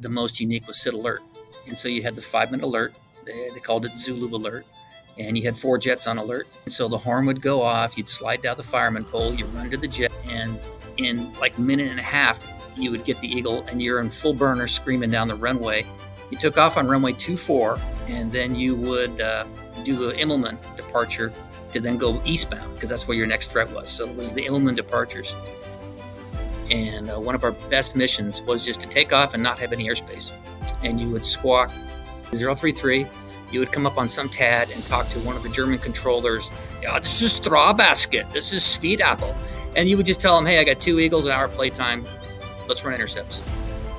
the most unique was SID alert. And so you had the five minute alert, they, they called it Zulu alert, and you had four jets on alert. And so the horn would go off, you'd slide down the fireman pole, you run to the jet, and in like a minute and a half, you would get the eagle and you're in full burner screaming down the runway. You took off on runway 24, and then you would uh, do the Immelman departure to then go eastbound because that's where your next threat was. So it was the Immelman departures. And uh, one of our best missions was just to take off and not have any airspace. And you would squawk 033. You would come up on some TAD and talk to one of the German controllers. Yeah, this is straw basket. This is speed apple. And you would just tell them, hey, I got two Eagles, an hour playtime. Let's run intercepts.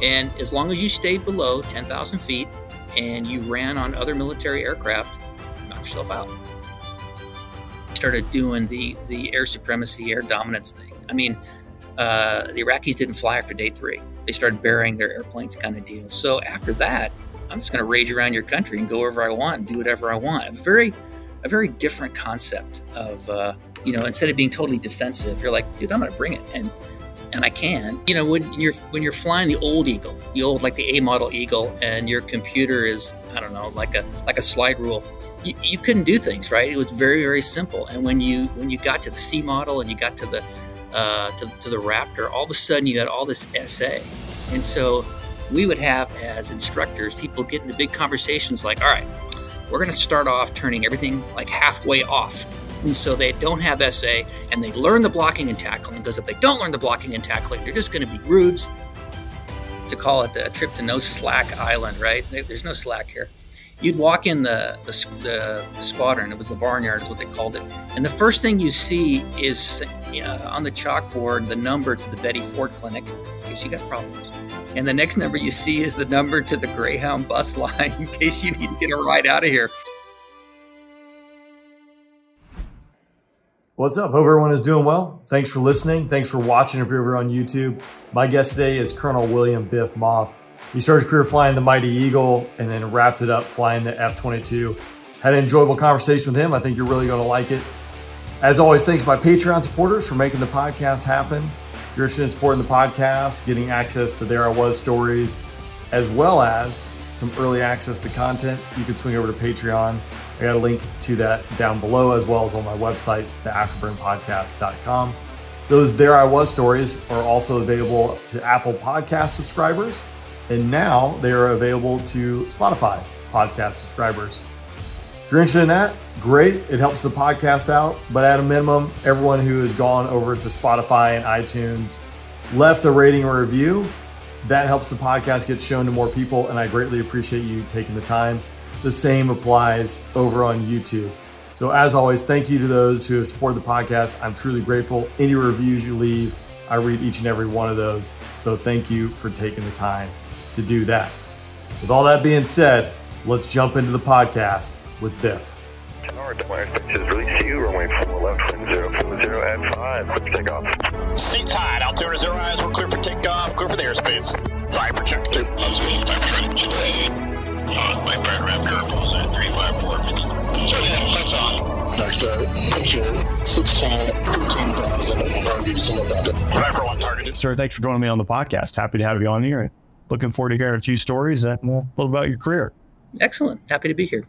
And as long as you stayed below 10,000 feet and you ran on other military aircraft, knock yourself out. Started doing the the air supremacy, air dominance thing. I mean, uh, the Iraqis didn't fly after day three. They started burying their airplanes, kind of deal. So after that, I'm just going to rage around your country and go wherever I want, and do whatever I want. A very, a very different concept of, uh, you know, instead of being totally defensive, you're like, dude, I'm going to bring it, and and I can. You know, when you're when you're flying the old Eagle, the old like the A model Eagle, and your computer is, I don't know, like a like a slide rule. You, you couldn't do things right. It was very very simple. And when you when you got to the C model and you got to the uh, to, to the Raptor, all of a sudden you had all this SA. And so we would have, as instructors, people get into big conversations like, all right, we're going to start off turning everything like halfway off. And so they don't have SA and they learn the blocking and tackling because if they don't learn the blocking and tackling, they're just going to be rubes. To call it the trip to no slack island, right? There's no slack here you'd walk in the, the, the, squadron, it was the barnyard, is what they called it. And the first thing you see is uh, on the chalkboard the number to the Betty Ford Clinic, in case you got problems. And the next number you see is the number to the Greyhound bus line, in case you need to get a ride out of here. What's up? Hope everyone is doing well. Thanks for listening. Thanks for watching if you're over on YouTube. My guest today is Colonel William Biff Mott. He started his career flying the Mighty Eagle and then wrapped it up flying the F 22. Had an enjoyable conversation with him. I think you're really going to like it. As always, thanks my Patreon supporters for making the podcast happen. If you're interested in supporting the podcast, getting access to There I Was stories, as well as some early access to content, you can swing over to Patreon. I got a link to that down below, as well as on my website, theafterburnpodcast.com. Those There I Was stories are also available to Apple Podcast subscribers and now they are available to Spotify podcast subscribers. If you're interested in that, great. It helps the podcast out. But at a minimum, everyone who has gone over to Spotify and iTunes left a rating or review. That helps the podcast get shown to more people, and I greatly appreciate you taking the time. The same applies over on YouTube. So, as always, thank you to those who have supported the podcast. I'm truly grateful. Any reviews you leave, I read each and every one of those. So, thank you for taking the time to do that. With all that being said, let's jump into the podcast with Biff. release you, runway 4 040 at 5, takeoff. Seat tied, altimeter zero eyes, we're clear for takeoff, clear for the airspace. Viper check two. Uh, my brand ramp curve at 354. So yeah, that's on. Next uh, picture 16, 15,000, Viper one targeted. Sir, thanks for joining me on the podcast. Happy to have you on here looking forward to hearing a few stories and a little about your career. Excellent. Happy to be here.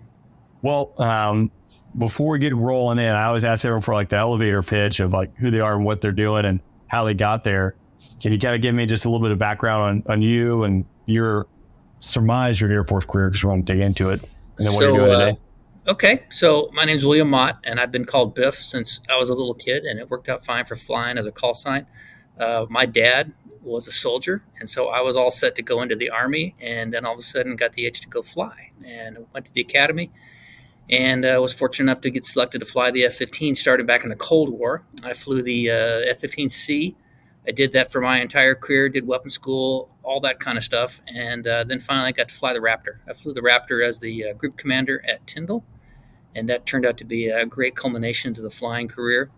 Well, um, before we get rolling in, I always ask everyone for like the elevator pitch of like who they are and what they're doing and how they got there. Can you kind of give me just a little bit of background on, on you and your surmise your Air Force career because we want to dig into it and then what so, you're doing today? Uh, okay, so my name's William Mott, and I've been called Biff since I was a little kid, and it worked out fine for flying as a call sign. Uh, my dad was a soldier, and so I was all set to go into the army, and then all of a sudden got the itch to go fly, and went to the academy, and uh, was fortunate enough to get selected to fly the F-15. Started back in the Cold War, I flew the uh, F-15C. I did that for my entire career, did weapon school, all that kind of stuff, and uh, then finally got to fly the Raptor. I flew the Raptor as the uh, group commander at Tyndall, and that turned out to be a great culmination to the flying career.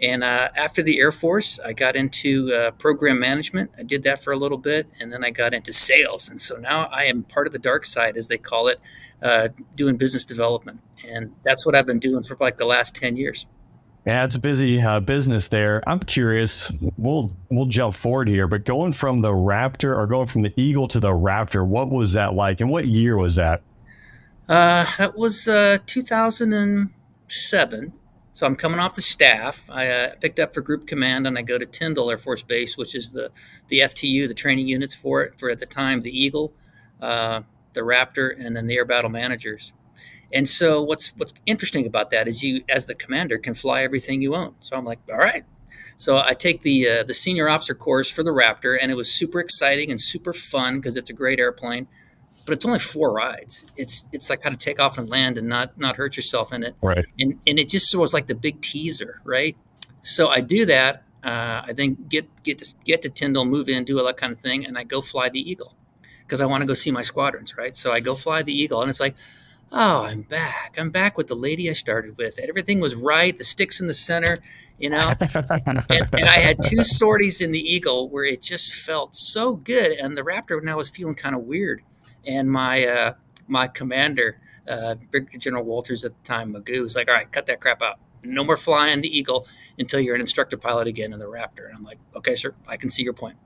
And uh, after the Air Force, I got into uh, program management. I did that for a little bit, and then I got into sales. And so now I am part of the dark side, as they call it, uh, doing business development. And that's what I've been doing for like the last 10 years. Yeah, it's a busy uh, business there. I'm curious. We'll we'll jump forward here, but going from the Raptor or going from the Eagle to the Raptor, what was that like, and what year was that? Uh, that was uh, 2007. So I'm coming off the staff. I uh, picked up for Group Command, and I go to Tyndall Air Force Base, which is the the FTU, the training units for it. For at the time, the Eagle, uh, the Raptor, and then the Air Battle Managers. And so what's what's interesting about that is you, as the commander, can fly everything you own. So I'm like, all right. So I take the uh, the senior officer course for the Raptor, and it was super exciting and super fun because it's a great airplane. But it's only four rides. It's it's like how to take off and land and not not hurt yourself in it. Right. And and it just was like the big teaser, right? So I do that. Uh, I then get get to, get to Tyndall, move in, do all that kind of thing, and I go fly the Eagle because I want to go see my squadrons, right? So I go fly the Eagle, and it's like, oh, I'm back. I'm back with the lady I started with. Everything was right. The sticks in the center, you know. and, and, I had two sorties in the Eagle where it just felt so good, and the Raptor now was feeling kind of weird. And my uh, my commander, uh, Brigadier General Walters at the time, Magoo, was like, "All right, cut that crap out. No more flying the Eagle until you're an instructor pilot again in the Raptor." And I'm like, "Okay, sir, I can see your point."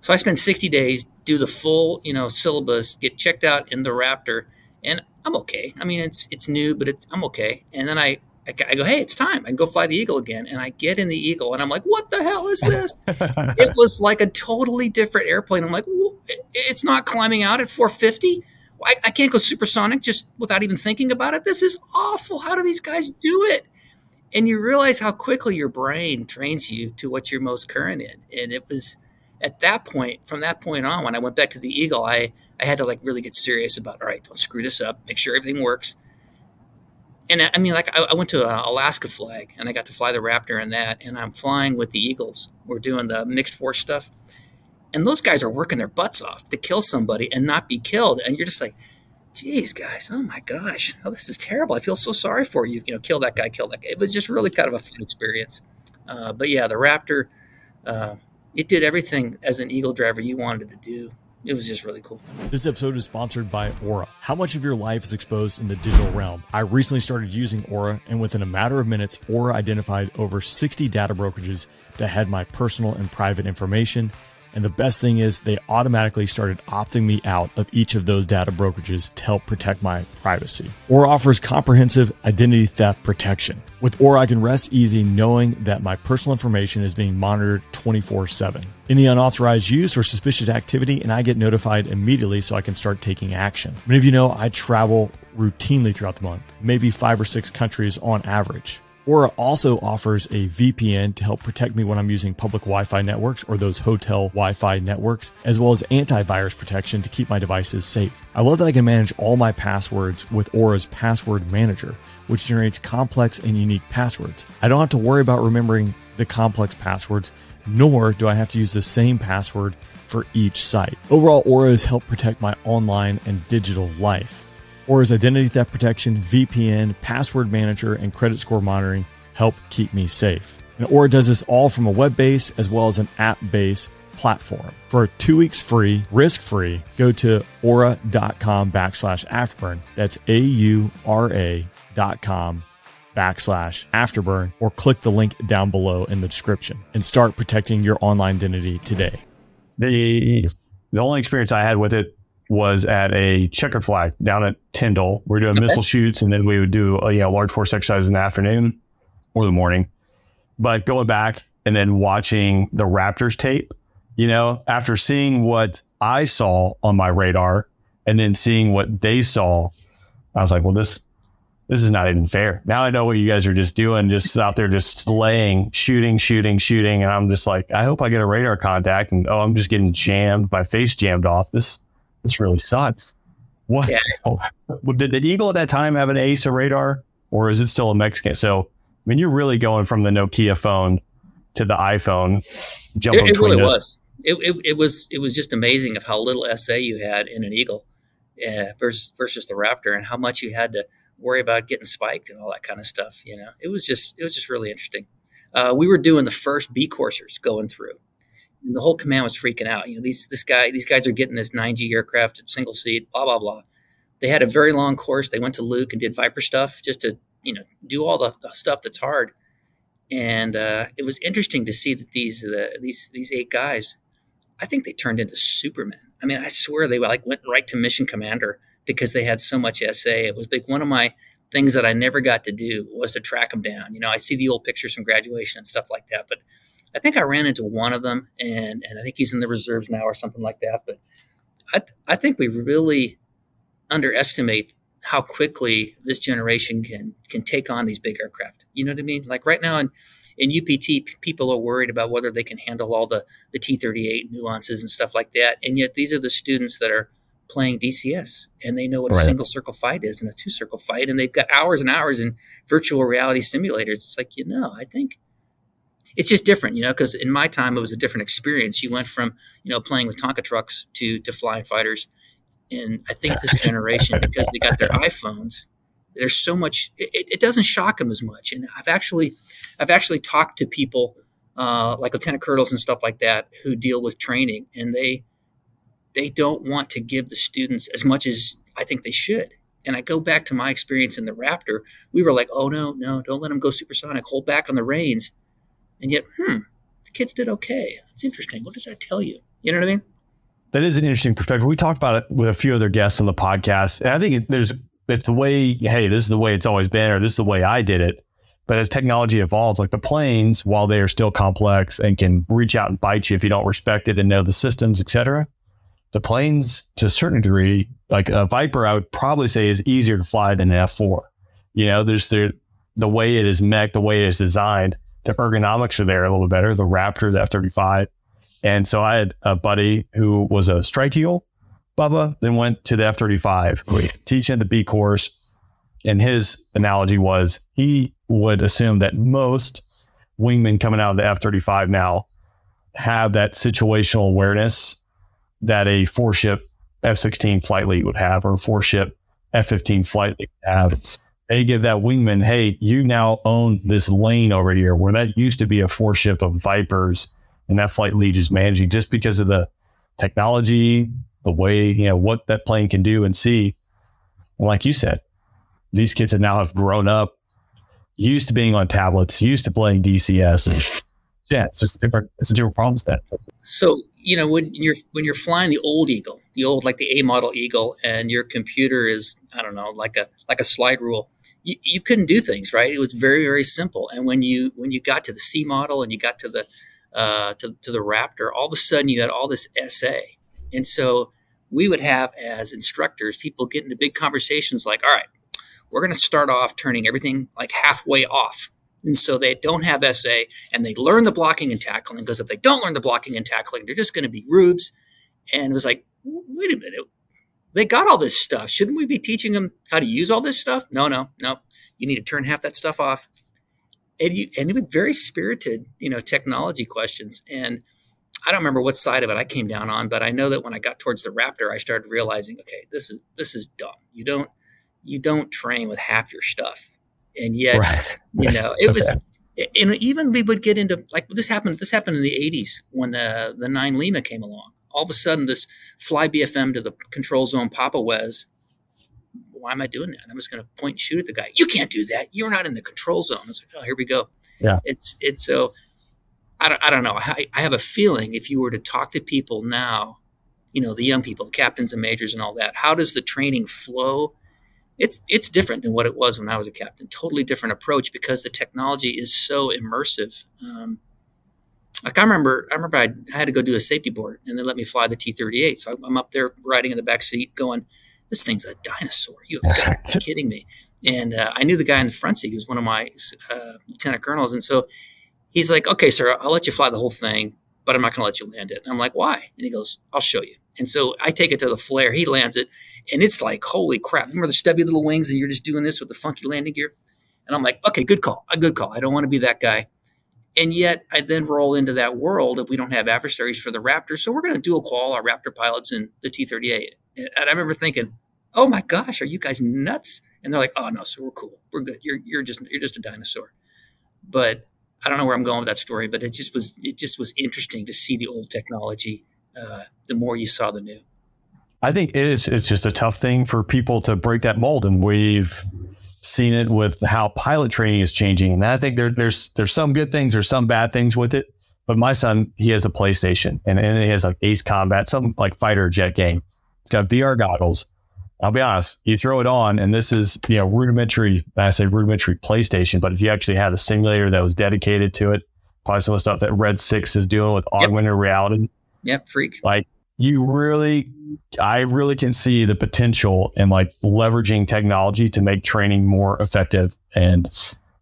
So I spent 60 days, do the full, you know, syllabus, get checked out in the Raptor, and I'm okay. I mean, it's it's new, but it's I'm okay. And then I I, go, hey, it's time. I can go fly the Eagle again. And I get in the Eagle, and I'm like, what the hell is this? it was like a totally different airplane. I'm like, it's not climbing out at 450. I, I can't go supersonic just without even thinking about it. This is awful. How do these guys do it? And you realize how quickly your brain trains you to what you're most current in. And it was at that point, from that point on, when I went back to the Eagle, I I had to like really get serious about all right, don't screw this up, make sure everything works. And I, I mean, like I, I went to Alaska Flag and I got to fly the Raptor in that, and I'm flying with the Eagles. We're doing the mixed force stuff, and those guys are working their butts off to kill somebody and not be killed, and you're just like. Geez, guys! Oh my gosh! Oh, this is terrible. I feel so sorry for you. You know, kill that guy, kill that guy. It was just really kind of a fun experience. Uh, but yeah, the Raptor, uh, it did everything as an Eagle driver you wanted to do it was just really cool. This episode is sponsored by Aura. How much of your life is exposed in the digital realm? I recently started using Aura, and within a matter of minutes, Aura identified over 60 data brokerages that had my personal and private information and the best thing is they automatically started opting me out of each of those data brokerages to help protect my privacy. Aura offers comprehensive identity theft protection. With Aura, I can rest easy knowing that my personal information is being monitored 24 7. Any unauthorized use or suspicious activity, and I get notified immediately so I can start taking action. Many of you know I travel routinely throughout the month, maybe five or six countries on average. Aura also offers a VPN to help protect me when I'm using public Wi Fi networks or those hotel Wi Fi networks, as well as antivirus protection to keep my devices safe. I love that I can manage all my passwords with Aura's Password Manager, which generates complex and unique passwords. I don't have to worry about remembering the complex passwords, nor do I have to use the same password for each site. Overall, Aura has helped protect my online and digital life. Aura's identity theft protection, VPN, password manager, and credit score monitoring help keep me safe. And Aura does this all from a web base as well as an app based platform. For two weeks free, risk free, go to aura.com backslash afterburn. That's A U R A dot com backslash afterburn or click the link down below in the description and start protecting your online identity today. The, the only experience I had with it was at a checker flag down at Tyndall. We are doing okay. missile shoots, and then we would do a you know, large force exercise in the afternoon or the morning. But going back and then watching the Raptors tape, you know, after seeing what I saw on my radar and then seeing what they saw, I was like, well, this this is not even fair. Now I know what you guys are just doing, just out there, just slaying, shooting, shooting, shooting, and I'm just like, I hope I get a radar contact, and oh, I'm just getting jammed, my face jammed off. This this really sucks. What? Yeah. Oh, did the Eagle at that time have an AESA radar or is it still a mech scan? So, I mean, you're really going from the Nokia phone to the iPhone. Jumping it, it really was. It, it, it, was it was just amazing of how little SA you had in an Eagle uh, versus versus the Raptor and how much you had to worry about getting spiked and all that kind of stuff. You know, it was just it was just really interesting. Uh, we were doing the first B coursers going through, and the whole command was freaking out. You know, these this guy, these guys are getting this 9G aircraft, single seat, blah blah blah. They had a very long course. They went to Luke and did Viper stuff just to you know do all the, the stuff that's hard. And uh, it was interesting to see that these uh, these these eight guys, I think they turned into Supermen. I mean, I swear they like went right to mission commander because they had so much SA. It was like one of my things that I never got to do was to track them down. You know, I see the old pictures from graduation and stuff like that, but I think I ran into one of them, and and I think he's in the reserves now or something like that. But I th- I think we really underestimate how quickly this generation can can take on these big aircraft. You know what I mean? Like right now in in UPT, people are worried about whether they can handle all the the T38 nuances and stuff like that, and yet these are the students that are playing DCS and they know what a single circle fight is and a two circle fight, and they've got hours and hours in virtual reality simulators. It's like you know, I think it's just different, you know, because in my time it was a different experience. You went from you know playing with Tonka trucks to to flying fighters, and I think this generation because they got their iPhones, there's so much. It, it, doesn't shock them as much. And I've actually I've actually talked to people uh, like lieutenant colonels and stuff like that who deal with training, and they they don't want to give the students as much as I think they should. And I go back to my experience in the Raptor. We were like, oh no, no, don't let them go supersonic. Hold back on the reins and yet, hmm, the kids did okay. It's interesting. What does that tell you? You know what I mean? That is an interesting perspective. We talked about it with a few other guests on the podcast, and I think it, there's it's the way. Hey, this is the way it's always been, or this is the way I did it. But as technology evolves, like the planes, while they are still complex and can reach out and bite you if you don't respect it and know the systems, etc., the planes to a certain degree, like a Viper, I would probably say is easier to fly than an F four. You know, there's the the way it is mech, the way it is designed the ergonomics are there a little bit better. The Raptor, the F thirty five, and so I had a buddy who was a strike eagle, Bubba, then went to the F thirty five, teaching the B course, and his analogy was he would assume that most wingmen coming out of the F thirty five now have that situational awareness that a four ship F sixteen flight lead would have, or a four ship F fifteen flight lead would have they give that wingman, hey, you now own this lane over here where that used to be a four ship of Vipers and that flight lead is managing just because of the technology, the way, you know, what that plane can do and see. Like you said, these kids have now have grown up, used to being on tablets, used to playing DCS. yeah, it's just different. It's a different problem set. So you know when you're when you're flying the old Eagle, the old like the A model Eagle, and your computer is I don't know like a like a slide rule you, you couldn't do things right. It was very very simple. And when you when you got to the C model and you got to the uh, to, to the Raptor, all of a sudden you had all this SA, and so we would have as instructors people get into big conversations like, all right, we're going to start off turning everything like halfway off. And so they don't have SA and they learn the blocking and tackling because if they don't learn the blocking and tackling, they're just going to be rubes. And it was like, wait a minute, they got all this stuff. Shouldn't we be teaching them how to use all this stuff? No, no, no. You need to turn half that stuff off. And you and it was very spirited, you know, technology questions. And I don't remember what side of it I came down on, but I know that when I got towards the Raptor, I started realizing, okay, this is this is dumb. You don't you don't train with half your stuff, and yet, right. you know, it was. And even we would get into like this happened. This happened in the '80s when the the Nine Lima came along, all of a sudden this fly BFM to the control zone Papa Wes. Why am I doing that? I'm just going to point and shoot at the guy. You can't do that. You're not in the control zone. It's like, oh, here we go. Yeah. It's it's so. I don't, I don't know. I, I have a feeling if you were to talk to people now, you know, the young people, the captains and majors and all that, how does the training flow? It's it's different than what it was when I was a captain. Totally different approach because the technology is so immersive. Um, like I remember, I remember I, I had to go do a safety board, and they let me fly the T-38. So I'm up there riding in the back seat, going, "This thing's a dinosaur! You have got to be kidding me!" And uh, I knew the guy in the front seat. He was one of my uh, lieutenant colonels, and so he's like, "Okay, sir, I'll let you fly the whole thing, but I'm not going to let you land it." And I'm like, "Why?" And he goes, "I'll show you." And so I take it to the flare. He lands it, and it's like, "Holy crap!" Remember the stubby little wings, and you're just doing this with the funky landing gear. And I'm like, "Okay, good call. A good call. I don't want to be that guy." And yet, I then roll into that world if we don't have adversaries for the Raptor. So we're going to dual qual our Raptor pilots in the T 38. And I remember thinking, oh my gosh, are you guys nuts? And they're like, oh no, so we're cool. We're good. You're, you're just you're just a dinosaur. But I don't know where I'm going with that story, but it just was it just was interesting to see the old technology. Uh, the more you saw the new. I think it is. It's just a tough thing for people to break that mold, and we've seen it with how pilot training is changing, and I think there, there's there's some good things, there's some bad things with it. But my son, he has a PlayStation, and, and he has like Ace Combat, some like fighter jet game. It's got VR goggles. I'll be honest, you throw it on, and this is you know rudimentary. I say rudimentary PlayStation, but if you actually had a simulator that was dedicated to it, probably some of the stuff that Red Six is doing with augmented yep. reality. Yep, freak. Like you really, I really can see the potential in like leveraging technology to make training more effective and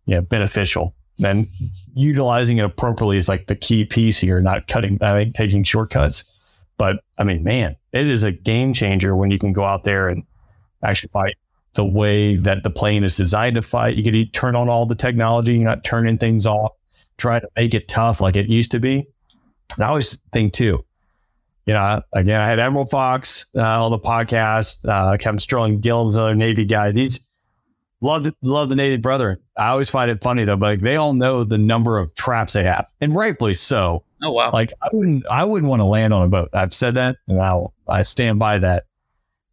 yeah beneficial. And utilizing it appropriately is like the key piece here, not cutting, I mean, taking shortcuts. But I mean, man, it is a game changer when you can go out there and actually fight the way that the plane is designed to fight. You can turn on all the technology, you're not turning things off, try to make it tough like it used to be. And I always think too, you know, again, I had Emerald Fox uh, on the podcast, uh, Kevin Sterling Gillum's another Navy guy. These love the, love the Navy brethren. I always find it funny though, but like, they all know the number of traps they have, and rightfully so. Oh wow! Like I wouldn't I wouldn't want to land on a boat. I've said that, and I'll I stand by that.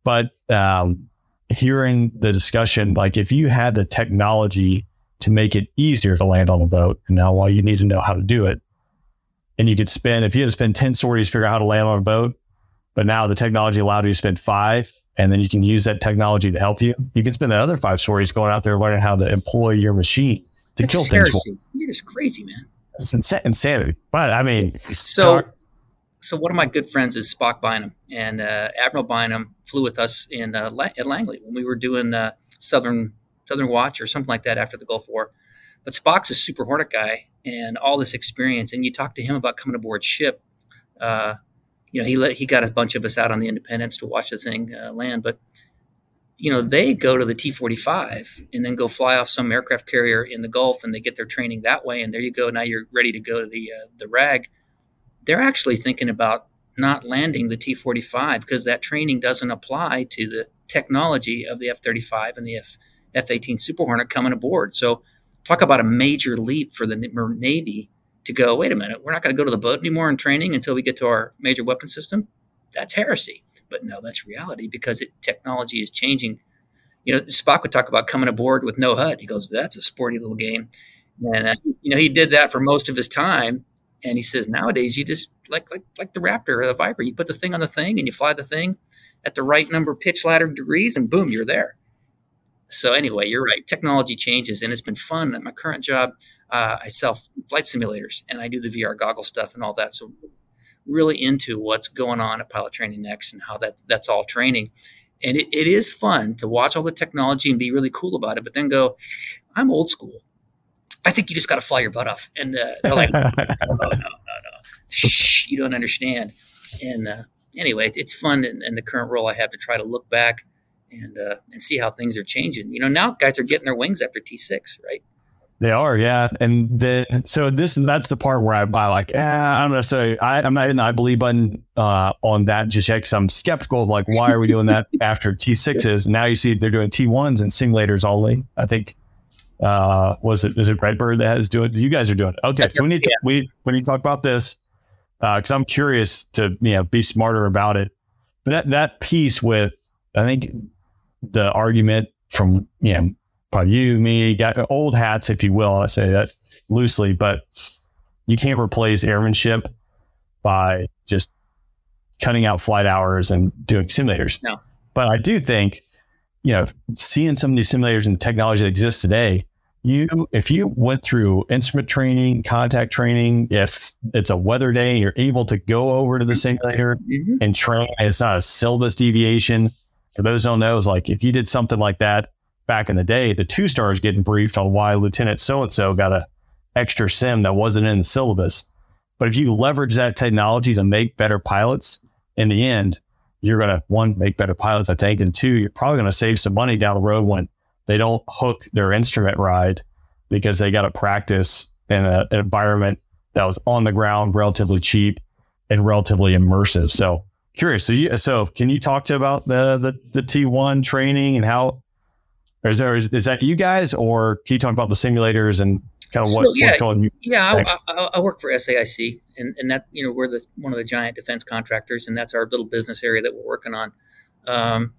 But um, hearing the discussion, like if you had the technology to make it easier to land on a boat, and now while you need to know how to do it, and you could spend if you had to spend ten sorties to figure out how to land on a boat, but now the technology allowed you to spend five, and then you can use that technology to help you. You can spend the other five sorties going out there learning how to employ your machine to That's kill things. You're just crazy, man. It's ins- insanity. But I mean, so so one of my good friends is Spock Bynum, and uh, Admiral Bynum flew with us in uh, La- at Langley when we were doing uh, Southern Southern Watch or something like that after the Gulf War. But Spock's a Super Hornet guy and all this experience, and you talk to him about coming aboard ship. Uh, you know, he let he got a bunch of us out on the Independence to watch the thing uh, land, but you know, they go to the T 45 and then go fly off some aircraft carrier in the Gulf and they get their training that way. And there you go. Now you're ready to go to the, uh, the RAG. They're actually thinking about not landing the T 45 because that training doesn't apply to the technology of the F 35 and the F 18 Super Hornet coming aboard. So, talk about a major leap for the Navy to go, wait a minute, we're not going to go to the boat anymore in training until we get to our major weapon system. That's heresy. But no, that's reality because it, technology is changing. You know, Spock would talk about coming aboard with no HUD. He goes, "That's a sporty little game," and uh, you know he did that for most of his time. And he says nowadays you just like like like the Raptor or the Viper, you put the thing on the thing and you fly the thing at the right number pitch ladder degrees, and boom, you're there. So anyway, you're right. Technology changes, and it's been fun. At my current job, uh, I sell flight simulators, and I do the VR goggle stuff and all that. So really into what's going on at Pilot Training Next and how that that's all training. And it, it is fun to watch all the technology and be really cool about it, but then go, I'm old school. I think you just got to fly your butt off. And uh, they're like, no, no, no, no. Shh, you don't understand. And uh, anyway, it's, it's fun in, in, the current role I have to try to look back and uh, and see how things are changing. You know, now guys are getting their wings after T6, right? They are, yeah. And the, so this that's the part where I, I like, eh, I don't know. So I, I'm not in the I believe button uh, on that just yet because I'm skeptical of like, why are we doing that after T6s? Now you see they're doing T1s and simulators only. I think, uh, was it, is it Redbird that is doing it? You guys are doing it. Okay. So we need to, we, we need to talk about this because uh, I'm curious to, you know, be smarter about it. But that, that piece with, I think the argument from, you know, probably you, me, got old hats, if you will. I say that loosely, but you can't replace airmanship by just cutting out flight hours and doing simulators. No. But I do think, you know, seeing some of these simulators and the technology that exists today, you if you went through instrument training, contact training, if it's a weather day, you're able to go over to the simulator mm-hmm. and train. It's not a syllabus deviation. For those don't know, it's like if you did something like that back in the day, the two stars getting briefed on why Lieutenant so and so got a extra sim that wasn't in the syllabus. But if you leverage that technology to make better pilots, in the end, you're going to one make better pilots, I think, and two, you're probably going to save some money down the road when they don't hook their instrument ride because they got to practice in a, an environment that was on the ground, relatively cheap, and relatively immersive. So curious. So, you, so can you talk to about the the, the T one training and how is there is that you guys, or can you talk about the simulators and kind of what, so, yeah, what's going? Yeah, I, I, I, work for SAIC, and, and that you know we're the one of the giant defense contractors, and that's our little business area that we're working on. Um,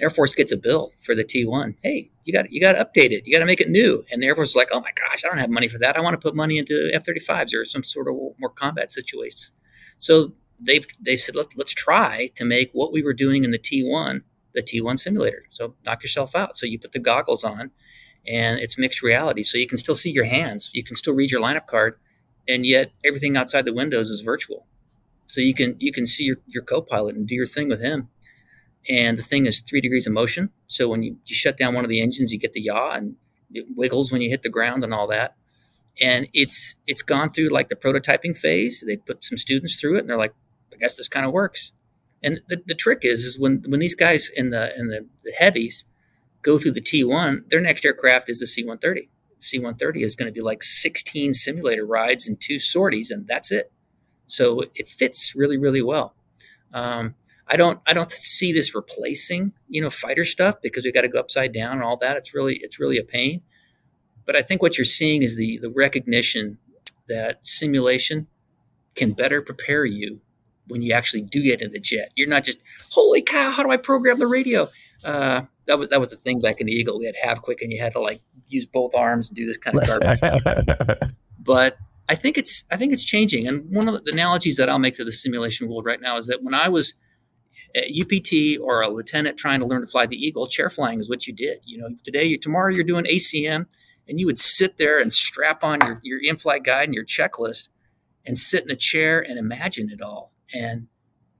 Air Force gets a bill for the T1. Hey, you got you got to update it. You got to make it new. And the Air Force is like, oh my gosh, I don't have money for that. I want to put money into F-35s or some sort of more combat situations. So they've they said Let, let's try to make what we were doing in the T1 the T1 simulator. So knock yourself out. So you put the goggles on, and it's mixed reality. So you can still see your hands. You can still read your lineup card, and yet everything outside the windows is virtual. So you can you can see your, your co-pilot and do your thing with him. And the thing is three degrees of motion. So when you, you shut down one of the engines, you get the yaw and it wiggles when you hit the ground and all that. And it's it's gone through like the prototyping phase. They put some students through it and they're like, guess this kind of works. And the, the trick is is when when these guys in the in the, the heavies go through the T1, their next aircraft is the C-130. C-130 is going to be like 16 simulator rides and two sorties, and that's it. So it fits really, really well. Um, I don't, I don't see this replacing, you know, fighter stuff because we got to go upside down and all that. It's really, it's really a pain. But I think what you're seeing is the the recognition that simulation can better prepare you when you actually do get in the jet. You're not just, holy cow, how do I program the radio? Uh, that was that was the thing back in the Eagle. We had Have Quick, and you had to like use both arms and do this kind of garbage. but I think it's I think it's changing. And one of the analogies that I'll make to the simulation world right now is that when I was at UPT or a lieutenant trying to learn to fly the Eagle, chair flying is what you did. You know, today, tomorrow, you're doing ACM, and you would sit there and strap on your your in-flight guide and your checklist, and sit in a chair and imagine it all. And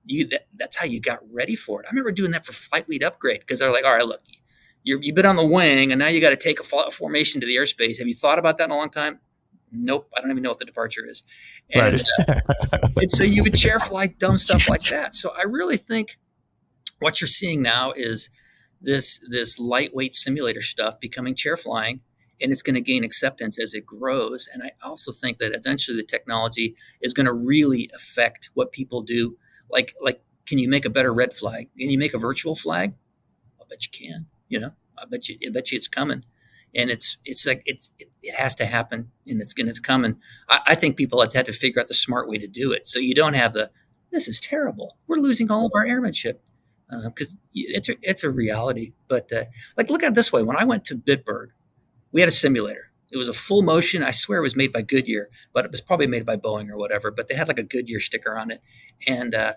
you that, that's how you got ready for it. I remember doing that for flight lead upgrade because they're like, all right, look, you have been on the wing and now you got to take a, a, formation to the airspace. Have you thought about that in a long time? Nope, I don't even know what the departure is. And, right. uh, and so you would chair fly dumb stuff like that. So I really think what you're seeing now is this this lightweight simulator stuff becoming chair flying and it's going to gain acceptance as it grows. And I also think that eventually the technology is going to really affect what people do like like can you make a better red flag? Can you make a virtual flag? I bet you can. You know, I bet you I bet you it's coming. And it's it's like it's it, it has to happen and it's and it's coming. I, I think people have to figure out the smart way to do it. So you don't have the this is terrible. We're losing all of our airmanship because uh, it's a, it's a reality. But uh, like, look at it this way: when I went to Bitburg, we had a simulator. It was a full motion. I swear it was made by Goodyear, but it was probably made by Boeing or whatever. But they had like a Goodyear sticker on it, and uh,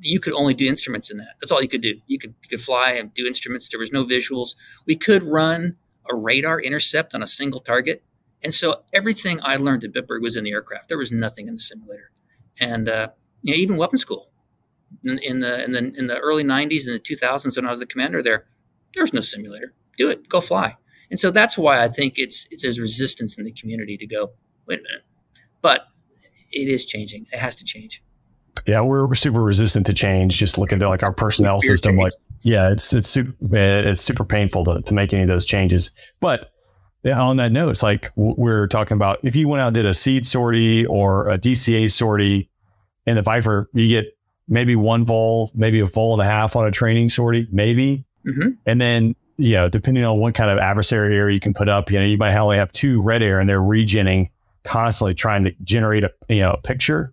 you could only do instruments in that. That's all you could do. You could you could fly and do instruments. There was no visuals. We could run a radar intercept on a single target, and so everything I learned at Bitburg was in the aircraft. There was nothing in the simulator, and uh, even weapon school in, in, the in the in the early '90s and the 2000s when I was the commander there, there was no simulator. Do it, go fly. And so that's why I think it's it's there's resistance in the community to go. Wait a minute, but it is changing. It has to change. Yeah, we're super resistant to change. Just looking at like our personnel system, like yeah, it's it's super it's super painful to, to make any of those changes. But on that note, it's like we're talking about if you went out and did a seed sortie or a DCA sortie in the Viper, you get maybe one vol, maybe a vol and a half on a training sortie, maybe. Mm-hmm. And then, know, depending on what kind of adversary area you can put up, you know, you might only have two red air and they're regenning constantly trying to generate a, you know, a picture.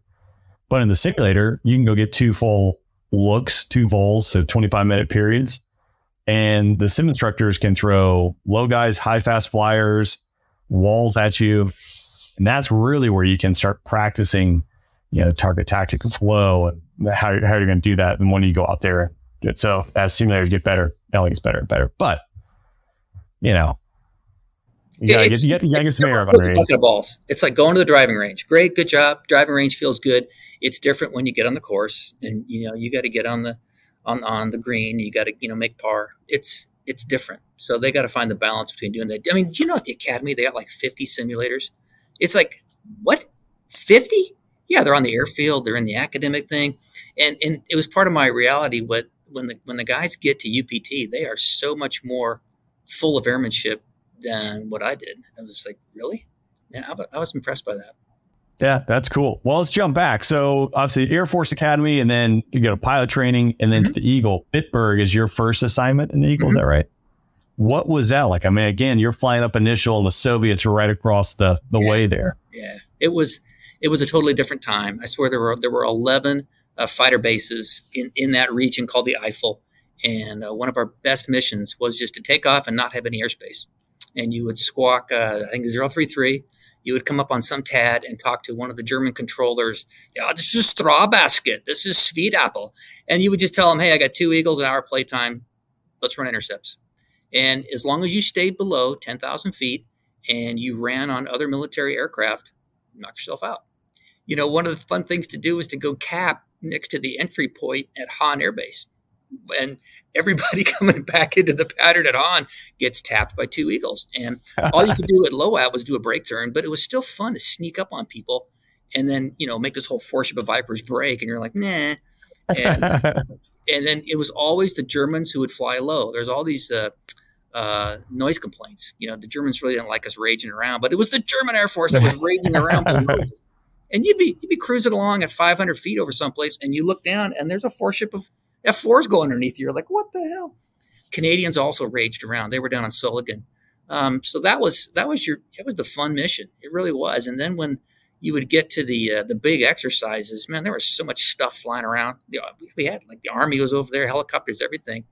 But in the simulator, you can go get two full looks, two vols, so 25 minute periods. And the sim instructors can throw low guys, high fast flyers, walls at you. And that's really where you can start practicing, you know, target tactic flow and how, how you're going to do that. And when you go out there, so as simulators get better, Ellie gets better and better. But, you know, you gotta, get, you gotta, get some air under eh? bucket of balls. It's like going to the driving range. Great, good job. Driving range feels good. It's different when you get on the course, and you know you got to get on the on on the green. You got to you know make par. It's it's different. So they got to find the balance between doing that. I mean, do you know at the academy they got like 50 simulators? It's like what 50? Yeah, they're on the airfield. They're in the academic thing, and and it was part of my reality. What when the when the guys get to UPT, they are so much more full of airmanship than what I did. I was like, really? Yeah, I, I was impressed by that. Yeah, that's cool. Well, let's jump back. So obviously Air Force Academy, and then you go to pilot training, and then mm-hmm. to the Eagle. Bitburg is your first assignment in the Eagle. Mm-hmm. Is that right? What was that like? I mean, again, you're flying up initial, and the Soviets were right across the the yeah. way there. Yeah, it was it was a totally different time. I swear there were there were eleven uh, fighter bases in in that region called the Eifel. And uh, one of our best missions was just to take off and not have any airspace. And you would squawk, uh, I think 033. You would come up on some TAD and talk to one of the German controllers. Yeah, this is straw basket. This is sweet apple. And you would just tell them, hey, I got two Eagles, an hour playtime. Let's run intercepts. And as long as you stayed below 10,000 feet and you ran on other military aircraft, knock yourself out. You know, one of the fun things to do is to go cap next to the entry point at Hahn Air Base. And everybody coming back into the pattern at Hahn gets tapped by two Eagles. And all you could do at LOAT was do a break turn, but it was still fun to sneak up on people and then, you know, make this whole four ship of Vipers break. And you're like, nah. And, and then it was always the Germans who would fly low. There's all these uh, uh, noise complaints. You know, the Germans really didn't like us raging around, but it was the German Air Force that was raging around. And you'd be you'd be cruising along at 500 feet over someplace, and you look down, and there's a four ship of F4s going underneath you. You're like, what the hell? Canadians also raged around. They were down on Söllingen. Um, so that was that was your that was the fun mission. It really was. And then when you would get to the uh, the big exercises, man, there was so much stuff flying around. We had like the army was over there, helicopters, everything.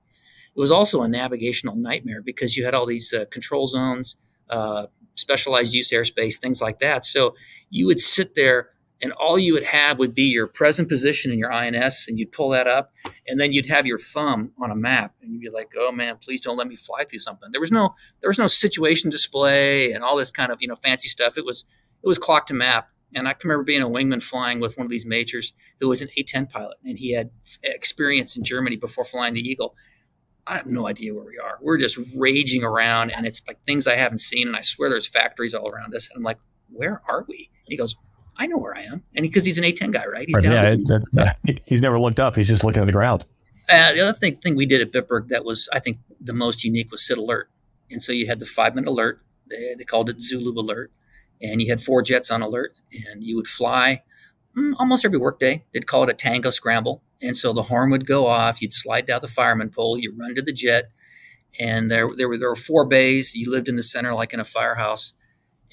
It was also a navigational nightmare because you had all these uh, control zones, uh, specialized use airspace, things like that. So you would sit there and all you would have would be your present position in your INS, and you'd pull that up, and then you'd have your thumb on a map, and you'd be like, "Oh man, please don't let me fly through something." There was no there was no situation display and all this kind of you know fancy stuff. It was it was clock to map, and I can remember being a wingman flying with one of these majors who was an A-10 pilot, and he had experience in Germany before flying the Eagle. I have no idea where we are. We're just raging around, and it's like things I haven't seen, and I swear there's factories all around us. And I'm like, "Where are we?" And he goes, I know where I am, and because he's an A10 guy, right? He's right, yeah, that, that, he's never looked up. He's just looking at the ground. Uh, the other thing, thing we did at Bitburg that was, I think, the most unique was SID alert. And so you had the five minute alert. They, they, called it Zulu alert, and you had four jets on alert, and you would fly almost every workday. They'd call it a tango scramble, and so the horn would go off. You'd slide down the fireman pole. You run to the jet, and there there were there were four bays. You lived in the center like in a firehouse,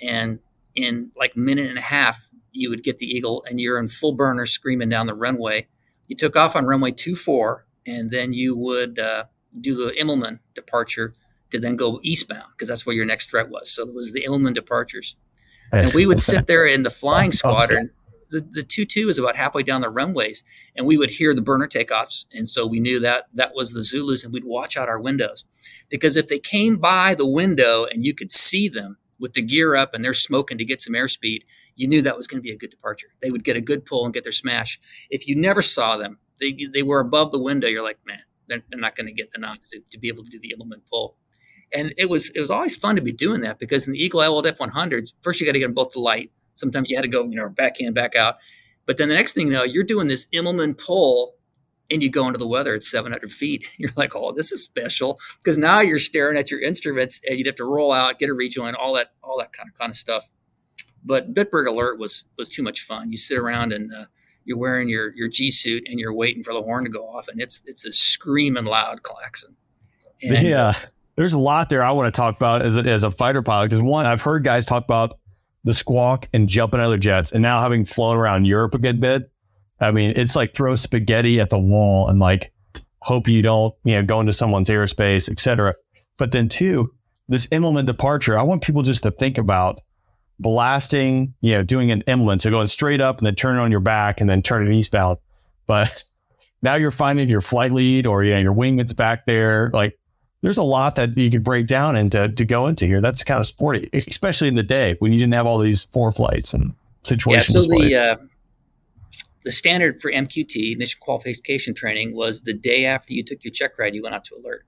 and in like minute and a half, you would get the eagle and you're in full burner screaming down the runway. You took off on runway 24 and then you would uh, do the Immelman departure to then go eastbound because that's where your next threat was. So it was the Immelman departures. And we would sit there in the flying squadron. The, the 2-2 is about halfway down the runways and we would hear the burner takeoffs. And so we knew that that was the Zulus and we'd watch out our windows because if they came by the window and you could see them with the gear up and they're smoking to get some airspeed, you knew that was going to be a good departure. They would get a good pull and get their smash. If you never saw them, they, they were above the window. You're like, man, they're, they're not going to get the knots to, to be able to do the Immelman pull. And it was it was always fun to be doing that because in the Eagle Old F100s, first you got to get them both to light. Sometimes you had to go, you know, back in, back out. But then the next thing you know, you're doing this Immelman pull and you go into the weather at 700 feet. You're like, oh, this is special because now you're staring at your instruments and you'd have to roll out, get a rejoin, all that, all that kind of kind of stuff. But Bitburg Alert was was too much fun. You sit around and uh, you're wearing your your G suit and you're waiting for the horn to go off, and it's it's a screaming loud klaxon. And, yeah, uh, there's a lot there I want to talk about as a, as a fighter pilot because one, I've heard guys talk about the squawk and jumping other jets, and now having flown around Europe a good bit, I mean, it's like throw spaghetti at the wall and like hope you don't you know go into someone's airspace, etc. But then two, this Immelman departure, I want people just to think about blasting, you know, doing an Immelman, so going straight up and then turning on your back and then turning eastbound. But now you're finding your flight lead or you know, your wing that's back there. Like there's a lot that you could break down and to, to go into here. That's kind of sporty, especially in the day when you didn't have all these four flights and situations. Yeah, so the uh, the standard for MQT mission qualification training was the day after you took your check ride, you went out to alert.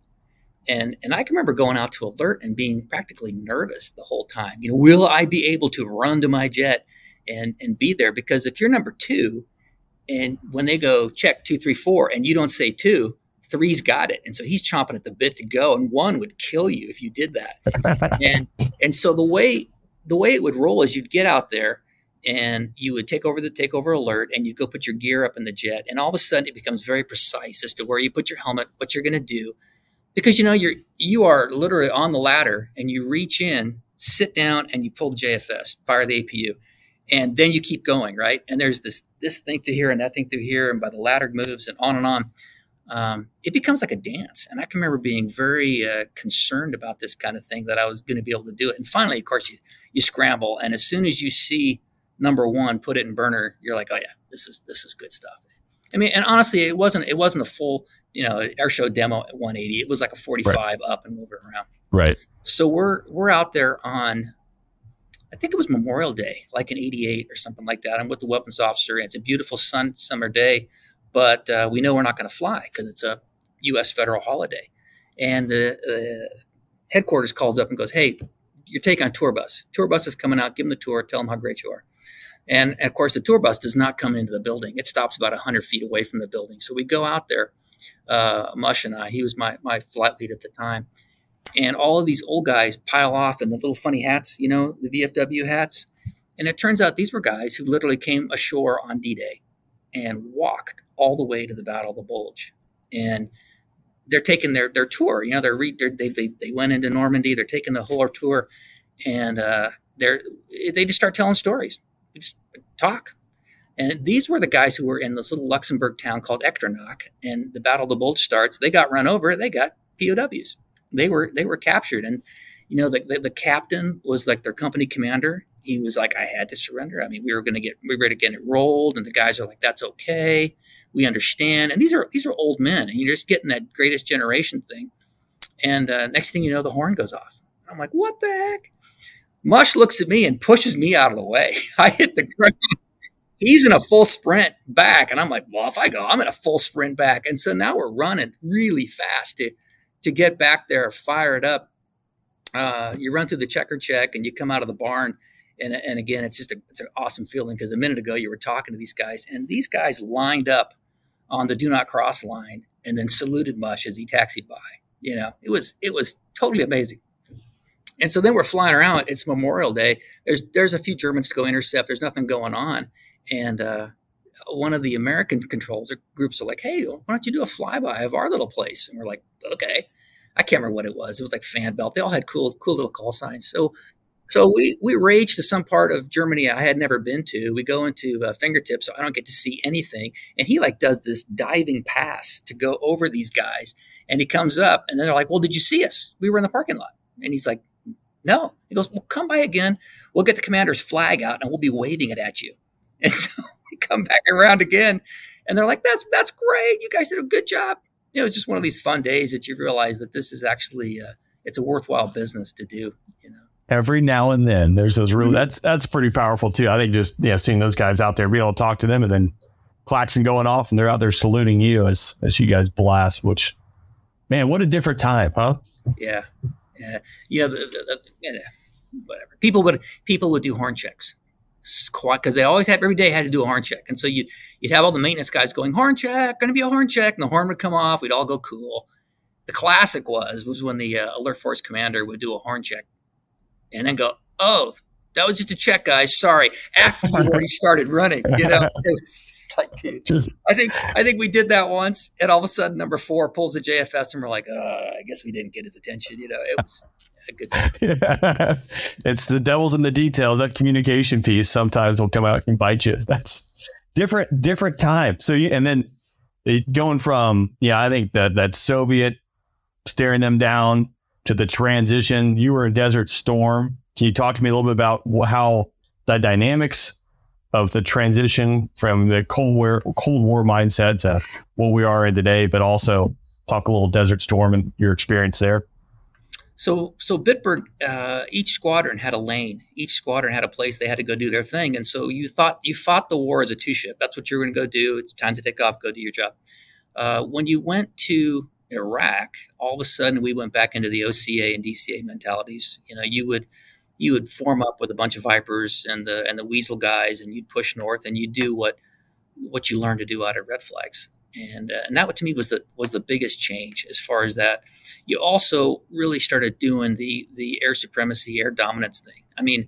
And and I can remember going out to alert and being practically nervous the whole time. You know, will I be able to run to my jet and and be there? Because if you're number two, and when they go check two, three, four, and you don't say two, three's got it. And so he's chomping at the bit to go. And one would kill you if you did that. and and so the way the way it would roll is you'd get out there and you would take over the takeover alert and you'd go put your gear up in the jet and all of a sudden it becomes very precise as to where you put your helmet what you're going to do because you know you're you are literally on the ladder and you reach in, sit down, and you pull the JFS, fire the APU, and then you keep going, right? And there's this this thing through here and that thing through here, and by the ladder moves and on and on. Um, it becomes like a dance. And I can remember being very uh, concerned about this kind of thing that I was going to be able to do it. And finally, of course, you you scramble, and as soon as you see number one, put it in burner, you're like, oh yeah, this is this is good stuff. I mean, and honestly, it wasn't it wasn't a full you know air show demo at 180. It was like a 45 right. up and moving around. Right. So we're we're out there on, I think it was Memorial Day, like in '88 or something like that. I'm with the weapons officer. And it's a beautiful sun summer day, but uh, we know we're not going to fly because it's a U.S. federal holiday. And the uh, headquarters calls up and goes, "Hey, you're taking a tour bus. Tour bus is coming out. Give them the tour. Tell them how great you are." And, of course, the tour bus does not come into the building. It stops about 100 feet away from the building. So we go out there, uh, Mush and I, he was my, my flight lead at the time. And all of these old guys pile off in the little funny hats, you know, the VFW hats. And it turns out these were guys who literally came ashore on D Day and walked all the way to the Battle of the Bulge. And they're taking their, their tour. You know, they're, re- they're they, they, they went into Normandy, they're taking the whole tour. And uh, they're, they just start telling stories just talk. And these were the guys who were in this little Luxembourg town called Echternach. And the Battle of the Bulge starts. They got run over. They got POWs. They were they were captured. And you know, the, the, the captain was like their company commander. He was like, I had to surrender. I mean, we were going to get we were going to get enrolled, and the guys are like, that's okay. We understand. And these are these are old men, and you're just getting that greatest generation thing. And uh, next thing you know, the horn goes off. I'm like, what the heck? Mush looks at me and pushes me out of the way. I hit the ground. He's in a full sprint back. And I'm like, well, if I go, I'm in a full sprint back. And so now we're running really fast to, to get back there, fire it up. Uh, you run through the checker check and you come out of the barn. And, and again, it's just a, it's an awesome feeling because a minute ago you were talking to these guys, and these guys lined up on the do not cross line and then saluted Mush as he taxied by. You know, it was it was totally amazing. And so then we're flying around. It's Memorial Day. There's there's a few Germans to go intercept. There's nothing going on, and uh, one of the American controls or groups are like, "Hey, why don't you do a flyby of our little place?" And we're like, "Okay." I can't remember what it was. It was like fan belt. They all had cool, cool little call signs. So, so we we rage to some part of Germany I had never been to. We go into uh, fingertips, so I don't get to see anything. And he like does this diving pass to go over these guys, and he comes up, and then they're like, "Well, did you see us? We were in the parking lot." And he's like, no. He goes, Well, come by again. We'll get the commander's flag out and we'll be waving it at you. And so we come back around again. And they're like, That's that's great. You guys did a good job. You know, it's just one of these fun days that you realize that this is actually uh, it's a worthwhile business to do, you know. Every now and then there's those real mm-hmm. that's that's pretty powerful too. I think just yeah, seeing those guys out there, being able to talk to them and then klaxon going off and they're out there saluting you as as you guys blast, which man, what a different time, huh? Yeah. Yeah. you know, the, the, the, whatever. People would people would do horn checks because they always had every day had to do a horn check, and so you'd you'd have all the maintenance guys going horn check, going to be a horn check, and the horn would come off. We'd all go cool. The classic was was when the uh, alert force commander would do a horn check, and then go, oh, that was just a check, guys. Sorry. After you already started running, you know, it was like, dude, just, I think I think we did that once, and all of a sudden, number four pulls the JFS, and we're like, uh, I guess we didn't get his attention. You know, it was a good. Yeah. It's the devil's in the details. That communication piece sometimes will come out and bite you. That's different, different time. So, you, and then going from, yeah, I think that that Soviet staring them down to the transition. You were in Desert Storm can you talk to me a little bit about how the dynamics of the transition from the Cold War Cold War mindset to what we are in today, but also talk a little Desert Storm and your experience there? So, so Bitburg, uh, each squadron had a lane. Each squadron had a place they had to go do their thing, and so you thought you fought the war as a two ship. That's what you're going to go do. It's time to take off. Go do your job. Uh, when you went to Iraq, all of a sudden we went back into the OCA and DCA mentalities. You know, you would you would form up with a bunch of vipers and the and the weasel guys, and you'd push north, and you'd do what what you learned to do out of red flags. And, uh, and that to me was the was the biggest change as far as that. You also really started doing the the air supremacy, air dominance thing. I mean,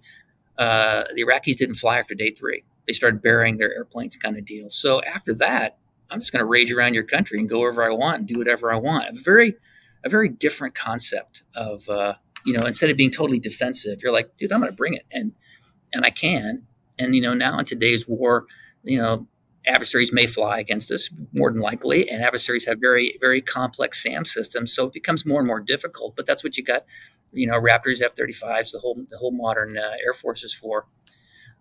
uh, the Iraqis didn't fly after day three; they started burying their airplanes, kind of deal. So after that, I'm just going to rage around your country and go wherever I want and do whatever I want. A very a very different concept of uh, you know, instead of being totally defensive, you're like, dude, I'm going to bring it, and and I can. And you know, now in today's war, you know, adversaries may fly against us more than likely, and adversaries have very, very complex SAM systems. So it becomes more and more difficult. But that's what you got, you know, Raptors, F-35s, the whole the whole modern uh, air forces for.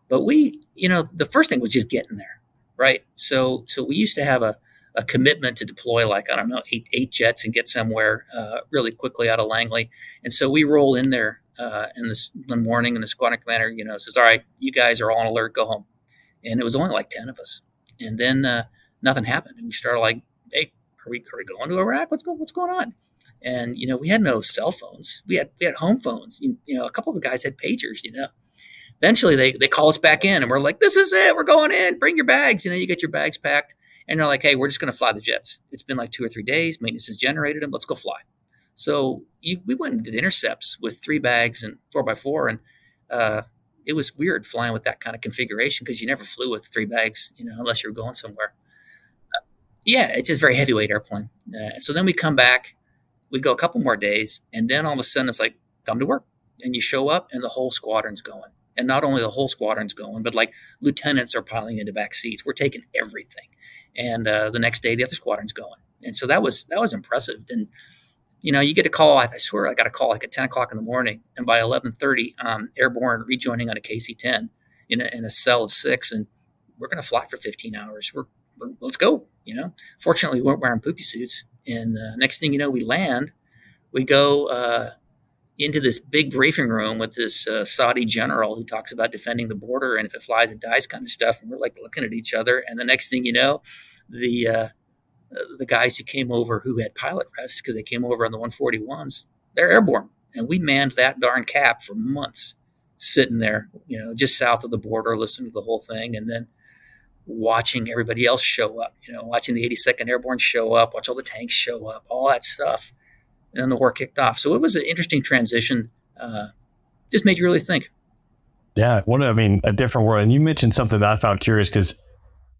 But we, you know, the first thing was just getting there, right? So so we used to have a a commitment to deploy like I don't know eight eight jets and get somewhere uh, really quickly out of Langley, and so we roll in there uh, in this one morning, and the squadron commander, you know, says, "All right, you guys are all on alert, go home." And it was only like ten of us, and then uh, nothing happened, and we started like, "Hey, are we are we going to Iraq? What's going what's going on?" And you know, we had no cell phones. We had we had home phones. You, you know, a couple of the guys had pagers. You know, eventually they they call us back in, and we're like, "This is it. We're going in. Bring your bags." You know, you get your bags packed and they're like, hey, we're just going to fly the jets. It's been like two or three days. Maintenance has generated them. Let's go fly. So you, we went and did intercepts with three bags and four by four, and uh, it was weird flying with that kind of configuration because you never flew with three bags, you know, unless you were going somewhere. Uh, yeah, it's just very heavyweight airplane. Uh, so then we come back, we go a couple more days, and then all of a sudden it's like, come to work, and you show up, and the whole squadron's going, and not only the whole squadron's going, but like lieutenants are piling into back seats. We're taking everything, and uh, the next day the other squadron's going, and so that was that was impressive. And you know, you get a call. I swear, I got a call like at ten o'clock in the morning, and by eleven thirty, um, airborne rejoining on a KC ten in a, in a cell of six, and we're going to fly for fifteen hours. We're, we're, let's go. You know, fortunately, we weren't wearing poopy suits, and uh, next thing you know, we land. We go uh, into this big briefing room with this uh, Saudi general who talks about defending the border and if it flies, it dies kind of stuff. And we're like looking at each other, and the next thing you know, the uh, the guys who came over who had pilot rests because they came over on the 141s, they're airborne. And we manned that darn cap for months, sitting there, you know, just south of the border, listening to the whole thing, and then watching everybody else show up, you know, watching the 82nd Airborne show up, watch all the tanks show up, all that stuff. And then the war kicked off. So it was an interesting transition. Uh, just made you really think. Yeah, what I mean, a different world. And you mentioned something that I found curious because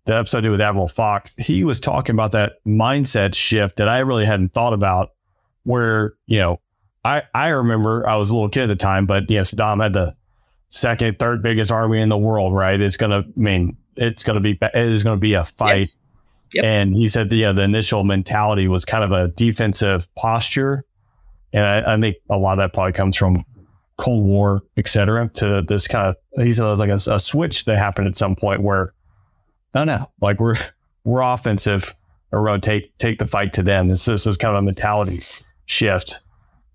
the episode I did with Admiral Fox, he was talking about that mindset shift that I really hadn't thought about. Where you know, I I remember I was a little kid at the time, but yeah, Saddam had the second, third biggest army in the world. Right? It's gonna I mean it's gonna be it is gonna be a fight. Yes. Yep. And he said, yeah, the initial mentality was kind of a defensive posture, and I, I think a lot of that probably comes from Cold War, et cetera, to this kind of he said it was like a, a switch that happened at some point where no, no, like we're we're offensive or we're take take the fight to them. This, this is kind of a mentality shift.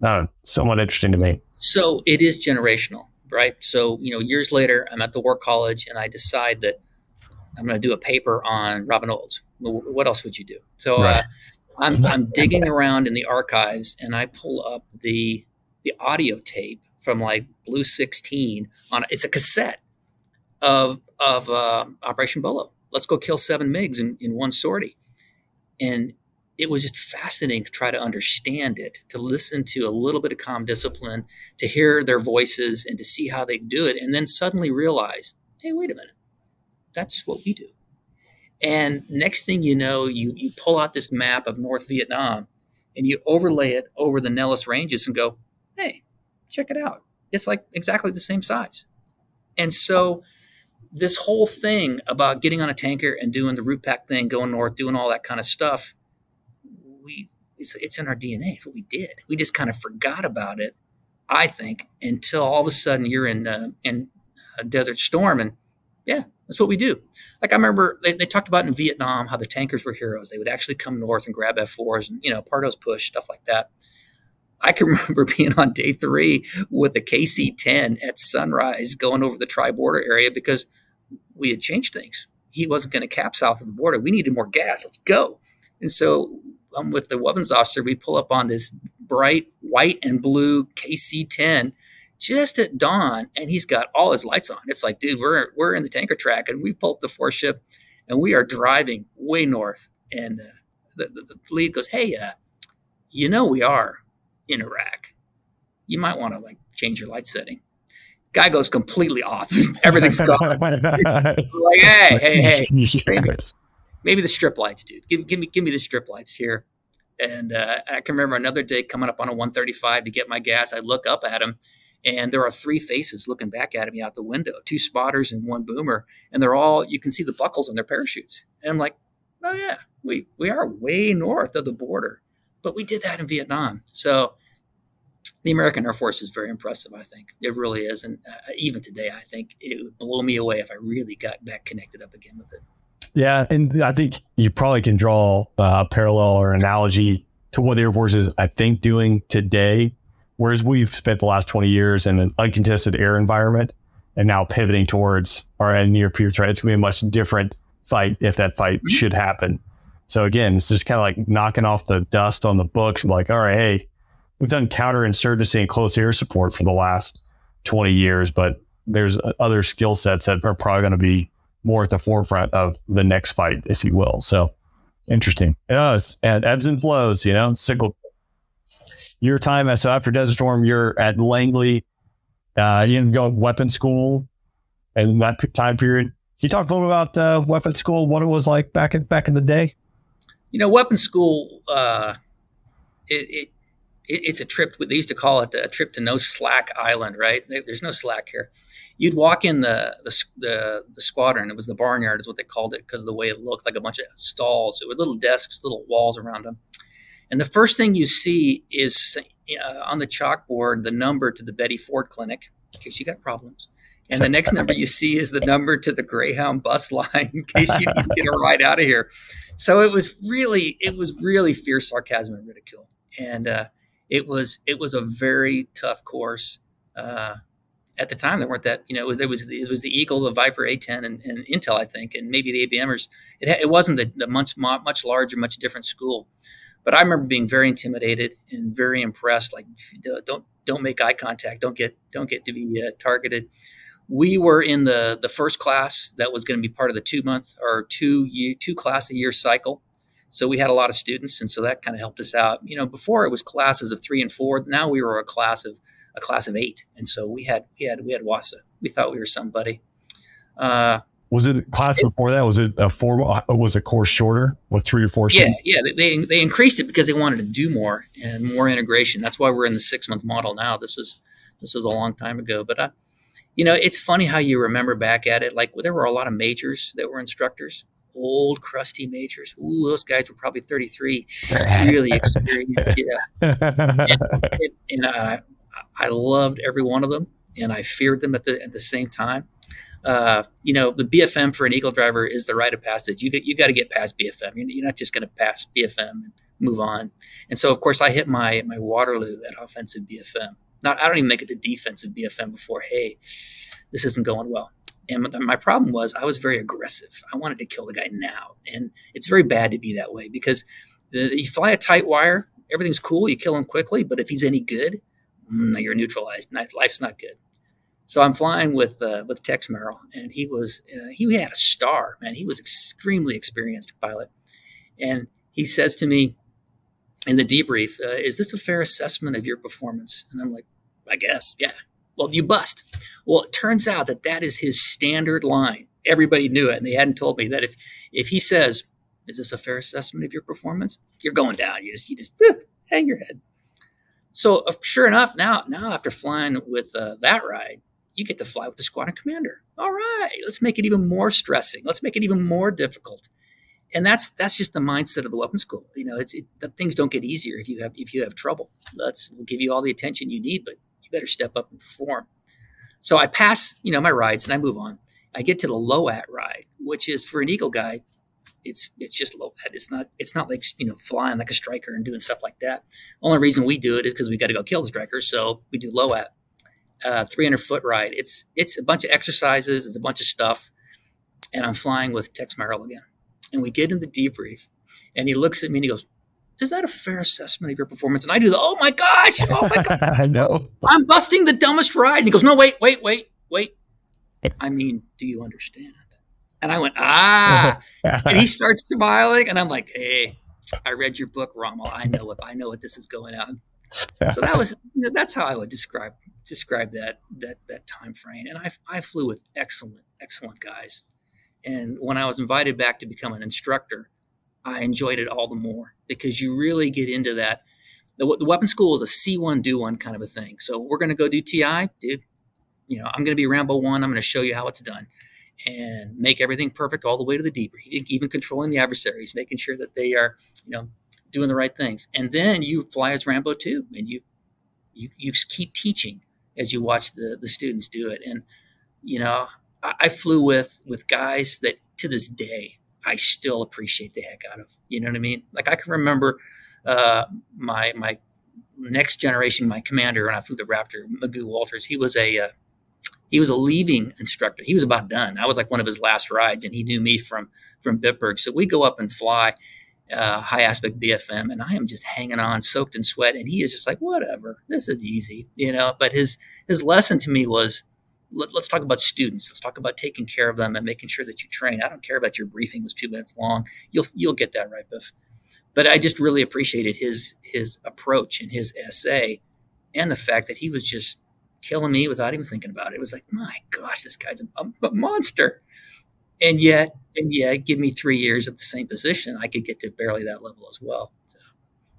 Uh, somewhat interesting to me. So it is generational, right? So you know, years later, I'm at the War College and I decide that I'm going to do a paper on Robin Olds. What else would you do? So uh, right. uh, I'm I'm digging around in the archives and I pull up the the audio tape from like Blue 16 on it's a cassette of of uh, Operation Bolo let's go kill seven MiGs in, in one sortie. And it was just fascinating to try to understand it, to listen to a little bit of calm discipline, to hear their voices and to see how they do it, and then suddenly realize, hey, wait a minute, that's what we do. And next thing you know, you, you pull out this map of North Vietnam and you overlay it over the Nellis Ranges and go, hey, check it out. It's like exactly the same size. And so this whole thing about getting on a tanker and doing the Route Pack thing, going north, doing all that kind of stuff, we it's, it's in our DNA. It's what we did. We just kind of forgot about it, I think, until all of a sudden you're in uh, in a Desert Storm, and yeah, that's what we do. Like I remember they, they talked about in Vietnam how the tankers were heroes. They would actually come north and grab F4s and you know Pardo's push stuff like that. I can remember being on day three with the KC 10 at sunrise going over the tri border area because we had changed things. He wasn't going to cap south of the border. We needed more gas. Let's go. And so I'm with the weapons officer. We pull up on this bright white and blue KC 10 just at dawn, and he's got all his lights on. It's like, dude, we're, we're in the tanker track, and we pull up the four ship, and we are driving way north. And uh, the, the, the lead goes, hey, uh, you know, we are in Iraq. You might want to like change your light setting. Guy goes completely off. Everything's gone. like, hey, hey, hey, maybe, maybe, the strip lights, dude. Give, give me, give me the strip lights here. And uh, I can remember another day coming up on a 135 to get my gas. I look up at him, and there are three faces looking back at me out the window two spotters and one boomer and they're all you can see the buckles on their parachutes And I'm like, oh yeah, we we are way north of the border, but we did that in Vietnam. So the American Air Force is very impressive. I think it really is, and uh, even today, I think it would blow me away if I really got back connected up again with it. Yeah, and I think you probably can draw a parallel or analogy to what the Air Force is, I think, doing today. Whereas we've spent the last 20 years in an uncontested air environment and now pivoting towards our near peer threat, it's going to be a much different fight if that fight mm-hmm. should happen. So again, it's just kind of like knocking off the dust on the books. Like, all right, hey, we've done counterinsurgency and close air support for the last 20 years, but there's other skill sets that are probably going to be more at the forefront of the next fight, if you will. So interesting. It does. And ebbs and flows, you know, cyclical. Your time, so after Desert Storm, you're at Langley. Uh, you didn't go weapon school and that time period. Can you talk a little about uh, weapon school, what it was like back in back in the day? You know, weapon school. Uh, it, it it, it's a trip. They used to call it a trip to no slack island, right? There's no slack here. You'd walk in the the the, the squadron. It was the barnyard, is what they called it, because of the way it looked like a bunch of stalls. It were little desks, little walls around them. And the first thing you see is uh, on the chalkboard the number to the Betty Ford Clinic, in case you got problems. And the next number you see is the number to the Greyhound bus line in case you need to get a ride out of here. So it was really, it was really fierce sarcasm and ridicule. And uh, it was it was a very tough course. Uh, at the time, there weren't that you know it was it was the, it was the Eagle, the Viper A10, and, and Intel, I think, and maybe the ABMers. It, it wasn't the, the much much larger, much different school. But I remember being very intimidated and very impressed. Like, don't don't make eye contact. Don't get don't get to be uh, targeted. We were in the the first class that was going to be part of the two month or two year two class a year cycle. So we had a lot of students, and so that kind of helped us out. You know, before it was classes of three and four. Now we were a class of a class of eight, and so we had we had we had Wasa. We thought we were somebody. Uh, was it class before that? Was it a four? Was a course shorter with three or four? Students? Yeah, yeah. They they increased it because they wanted to do more and more integration. That's why we're in the six month model now. This was this was a long time ago, but uh, you know, it's funny how you remember back at it. Like there were a lot of majors that were instructors, old crusty majors. Ooh, those guys were probably 33, really experienced. Yeah. And, and, and I loved every one of them and I feared them at the, at the same time. Uh, you know, the BFM for an Eagle driver is the rite of passage. You get, you got to get past BFM. You're, you're not just going to pass BFM and move on. And so, of course, I hit my, my Waterloo at offensive BFM. Not, I don't even make it to defensive BFM before, hey, this isn't going well. And my problem was I was very aggressive. I wanted to kill the guy now. And it's very bad to be that way because you fly a tight wire, everything's cool, you kill him quickly, but if he's any good, mm, you're neutralized. Life's not good. So I'm flying with uh, with Tex Merrill, and he was uh, he had a star, man. He was extremely experienced pilot, and he says to me in the debrief, uh, "Is this a fair assessment of your performance?" And I'm like, "I guess, yeah." Well, you bust. Well, it turns out that that is his standard line. Everybody knew it, and they hadn't told me that if if he says, "Is this a fair assessment of your performance?" You're going down. You just you just hang your head. So uh, sure enough, now now after flying with uh, that ride, you get to fly with the squadron commander. All right, let's make it even more stressing. Let's make it even more difficult. And that's that's just the mindset of the weapons school. You know, it's it, things don't get easier if you have if you have trouble. Let's we'll give you all the attention you need, but you better step up and perform. So I pass, you know, my rides and I move on. I get to the low at ride, which is for an Eagle guy, it's it's just LOAT. It's not it's not like you know flying like a striker and doing stuff like that. Only reason we do it is because we got to go kill the striker, so we do LOAT. Uh, 300 foot ride. It's it's a bunch of exercises. It's a bunch of stuff, and I'm flying with Tex Merrill again. And we get in the debrief, and he looks at me and he goes, is that a fair assessment of your performance? And I do the, oh my gosh, oh my God. I know. I'm busting the dumbest ride. And he goes, no, wait, wait, wait, wait. I mean, do you understand? And I went, ah. and he starts smiling. And I'm like, hey, I read your book, Rommel. I know what I know what this is going on. So that was that's how I would describe describe that that that time frame. And I I flew with excellent excellent guys. And when I was invited back to become an instructor, I enjoyed it all the more because you really get into that. The, the weapon school is a see one, do one kind of a thing. So we're going to go do TI, dude. You know, I'm going to be Rambo one. I'm going to show you how it's done. and make everything perfect all the way to the deeper. Even controlling the adversaries, making sure that they are, you know, doing the right things. And then you fly as Rambo too, and you you you keep teaching as you watch the the students do it. And you know, I, I flew with with guys that to this day I still appreciate the heck out of. You know what I mean? Like I can remember uh, my my next generation, my commander when I flew the Raptor, Magoo Walters. He was a uh, he was a leaving instructor. He was about done. I was like one of his last rides, and he knew me from from Bitburg. So we go up and fly uh, high aspect BFM, and I am just hanging on, soaked in sweat, and he is just like, whatever, this is easy, you know. But his his lesson to me was, let, us talk about students. Let's talk about taking care of them and making sure that you train. I don't care about your briefing was two minutes long. You'll you'll get that right, Biff. But I just really appreciated his his approach and his SA, and the fact that he was just killing me without even thinking about it. It was like, my gosh, this guy's a, a, a monster. And yet, and yet, give me three years at the same position, I could get to barely that level as well. So,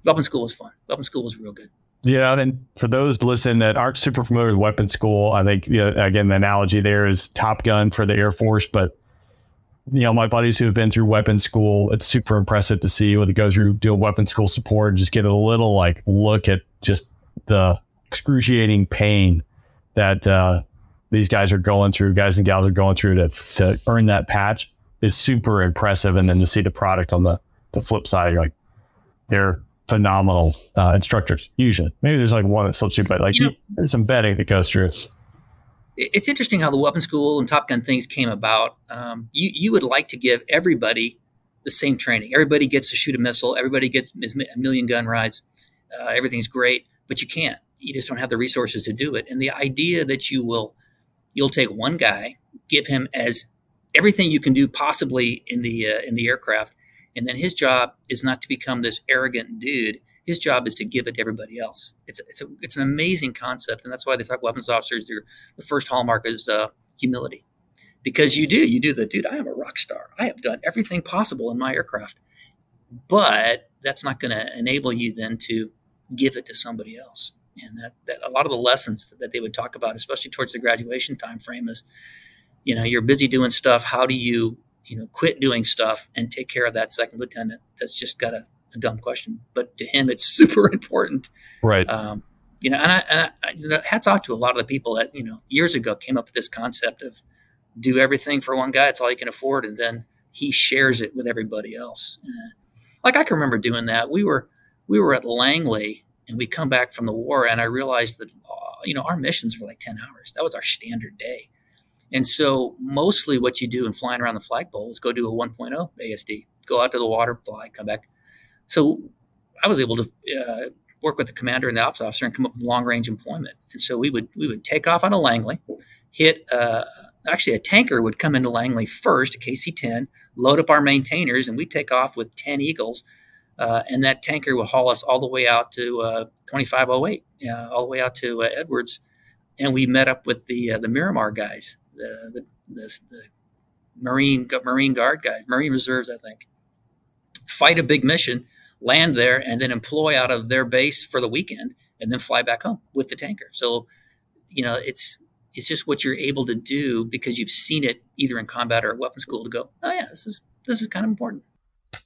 weapon school was fun. Weapon school was real good. Yeah, and for those to listen that aren't super familiar with weapon school, I think again the analogy there is Top Gun for the Air Force. But you know, my buddies who have been through weapon school, it's super impressive to see what they go through doing weapon school support and just get a little like look at just the excruciating pain that uh, these guys are going through, guys and gals are going through to, to earn that patch is super impressive. And then to see the product on the, the flip side, you're like, they're phenomenal uh, instructors. Usually, maybe there's like one that's slips you, but like you know, there's some betting that goes through. It's interesting how the weapon school and Top Gun things came about. Um, you you would like to give everybody the same training. Everybody gets to shoot a missile. Everybody gets a million gun rides. Uh, everything's great, but you can't you just don't have the resources to do it. And the idea that you will you'll take one guy, give him as everything you can do possibly in the uh, in the aircraft, and then his job is not to become this arrogant dude. His job is to give it to everybody else. It's it's a, it's an amazing concept, and that's why they talk weapons officers. Their the first hallmark is uh, humility, because you do you do the dude. I am a rock star. I have done everything possible in my aircraft, but that's not going to enable you then to give it to somebody else and that, that a lot of the lessons that, that they would talk about, especially towards the graduation time frame, is you know you're busy doing stuff. How do you you know quit doing stuff and take care of that second lieutenant that's just got a, a dumb question, but to him it's super important. Right. Um, you know, and I, and I, you know, hats off to a lot of the people that you know years ago came up with this concept of do everything for one guy. It's all you can afford, and then he shares it with everybody else. Uh, like I can remember doing that. We were we were at Langley and we come back from the war and i realized that uh, you know our missions were like 10 hours that was our standard day and so mostly what you do in flying around the flagpole is go do a 1.0 asd go out to the water fly come back. So i was able to uh, work with the commander and the ops officer and come up with long range employment. And so we would we would take off on a langley hit uh, actually a tanker would come into langley first a kc-10 load up our maintainers and we take off with 10 eagles uh, and that tanker would haul us all the way out to uh, 2508, uh, all the way out to uh, Edwards. And we met up with the the Miramar guys, the, the, the, Marine Marine Guard guys, Marine Reserves, I think. Fight a big mission, land there, and then employ out of their base for the weekend, and then fly back home with the tanker. So, you know, it's it's just what you're able to do because you've seen it either in combat or weapon school to go, oh yeah, this is this is kind of important.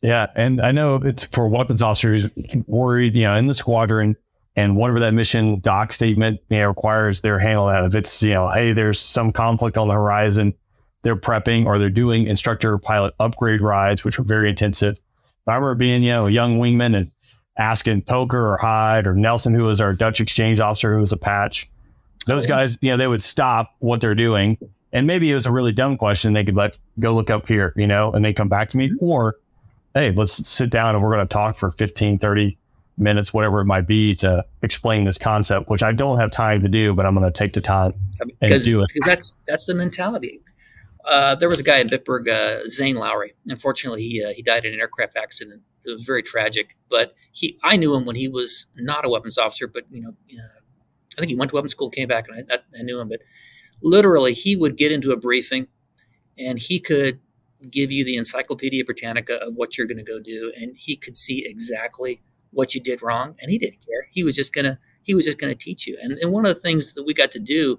Yeah, and I know it's for weapons officers worried, you know, in the squadron and whatever that mission doc statement you know, requires, they're handling that. If it's you know, hey, there's some conflict on the horizon, they're prepping or they're doing instructor pilot upgrade rides, which were very intensive. I remember being you know a young wingman and asking Poker or Hyde or Nelson, who was our Dutch exchange officer, who was a patch. Those guys, you know, they would stop what they're doing. And maybe it was a really dumb question. They could let go look up here, you know, and they come back to me. Mm-hmm. Or hey, let's sit down and we're going to talk for 15, 30 minutes, whatever it might be, to explain this concept, which I don't have time to do, but I'm going to take the time and do it. Because that's that's the mentality. Uh, there was a guy in Bitburg, uh, Zane Lowry. Unfortunately, he uh, he died in an aircraft accident. It was very tragic. But he, I knew him when he was not a weapons officer. But you know, uh, I think he went to weapons school, came back, and I, I knew him. But literally, he would get into a briefing, and he could give you the Encyclopedia Britannica of what you're going to go do, and he could see exactly what you did wrong, and he didn't care. He was just gonna he was just gonna teach you. And, and one of the things that we got to do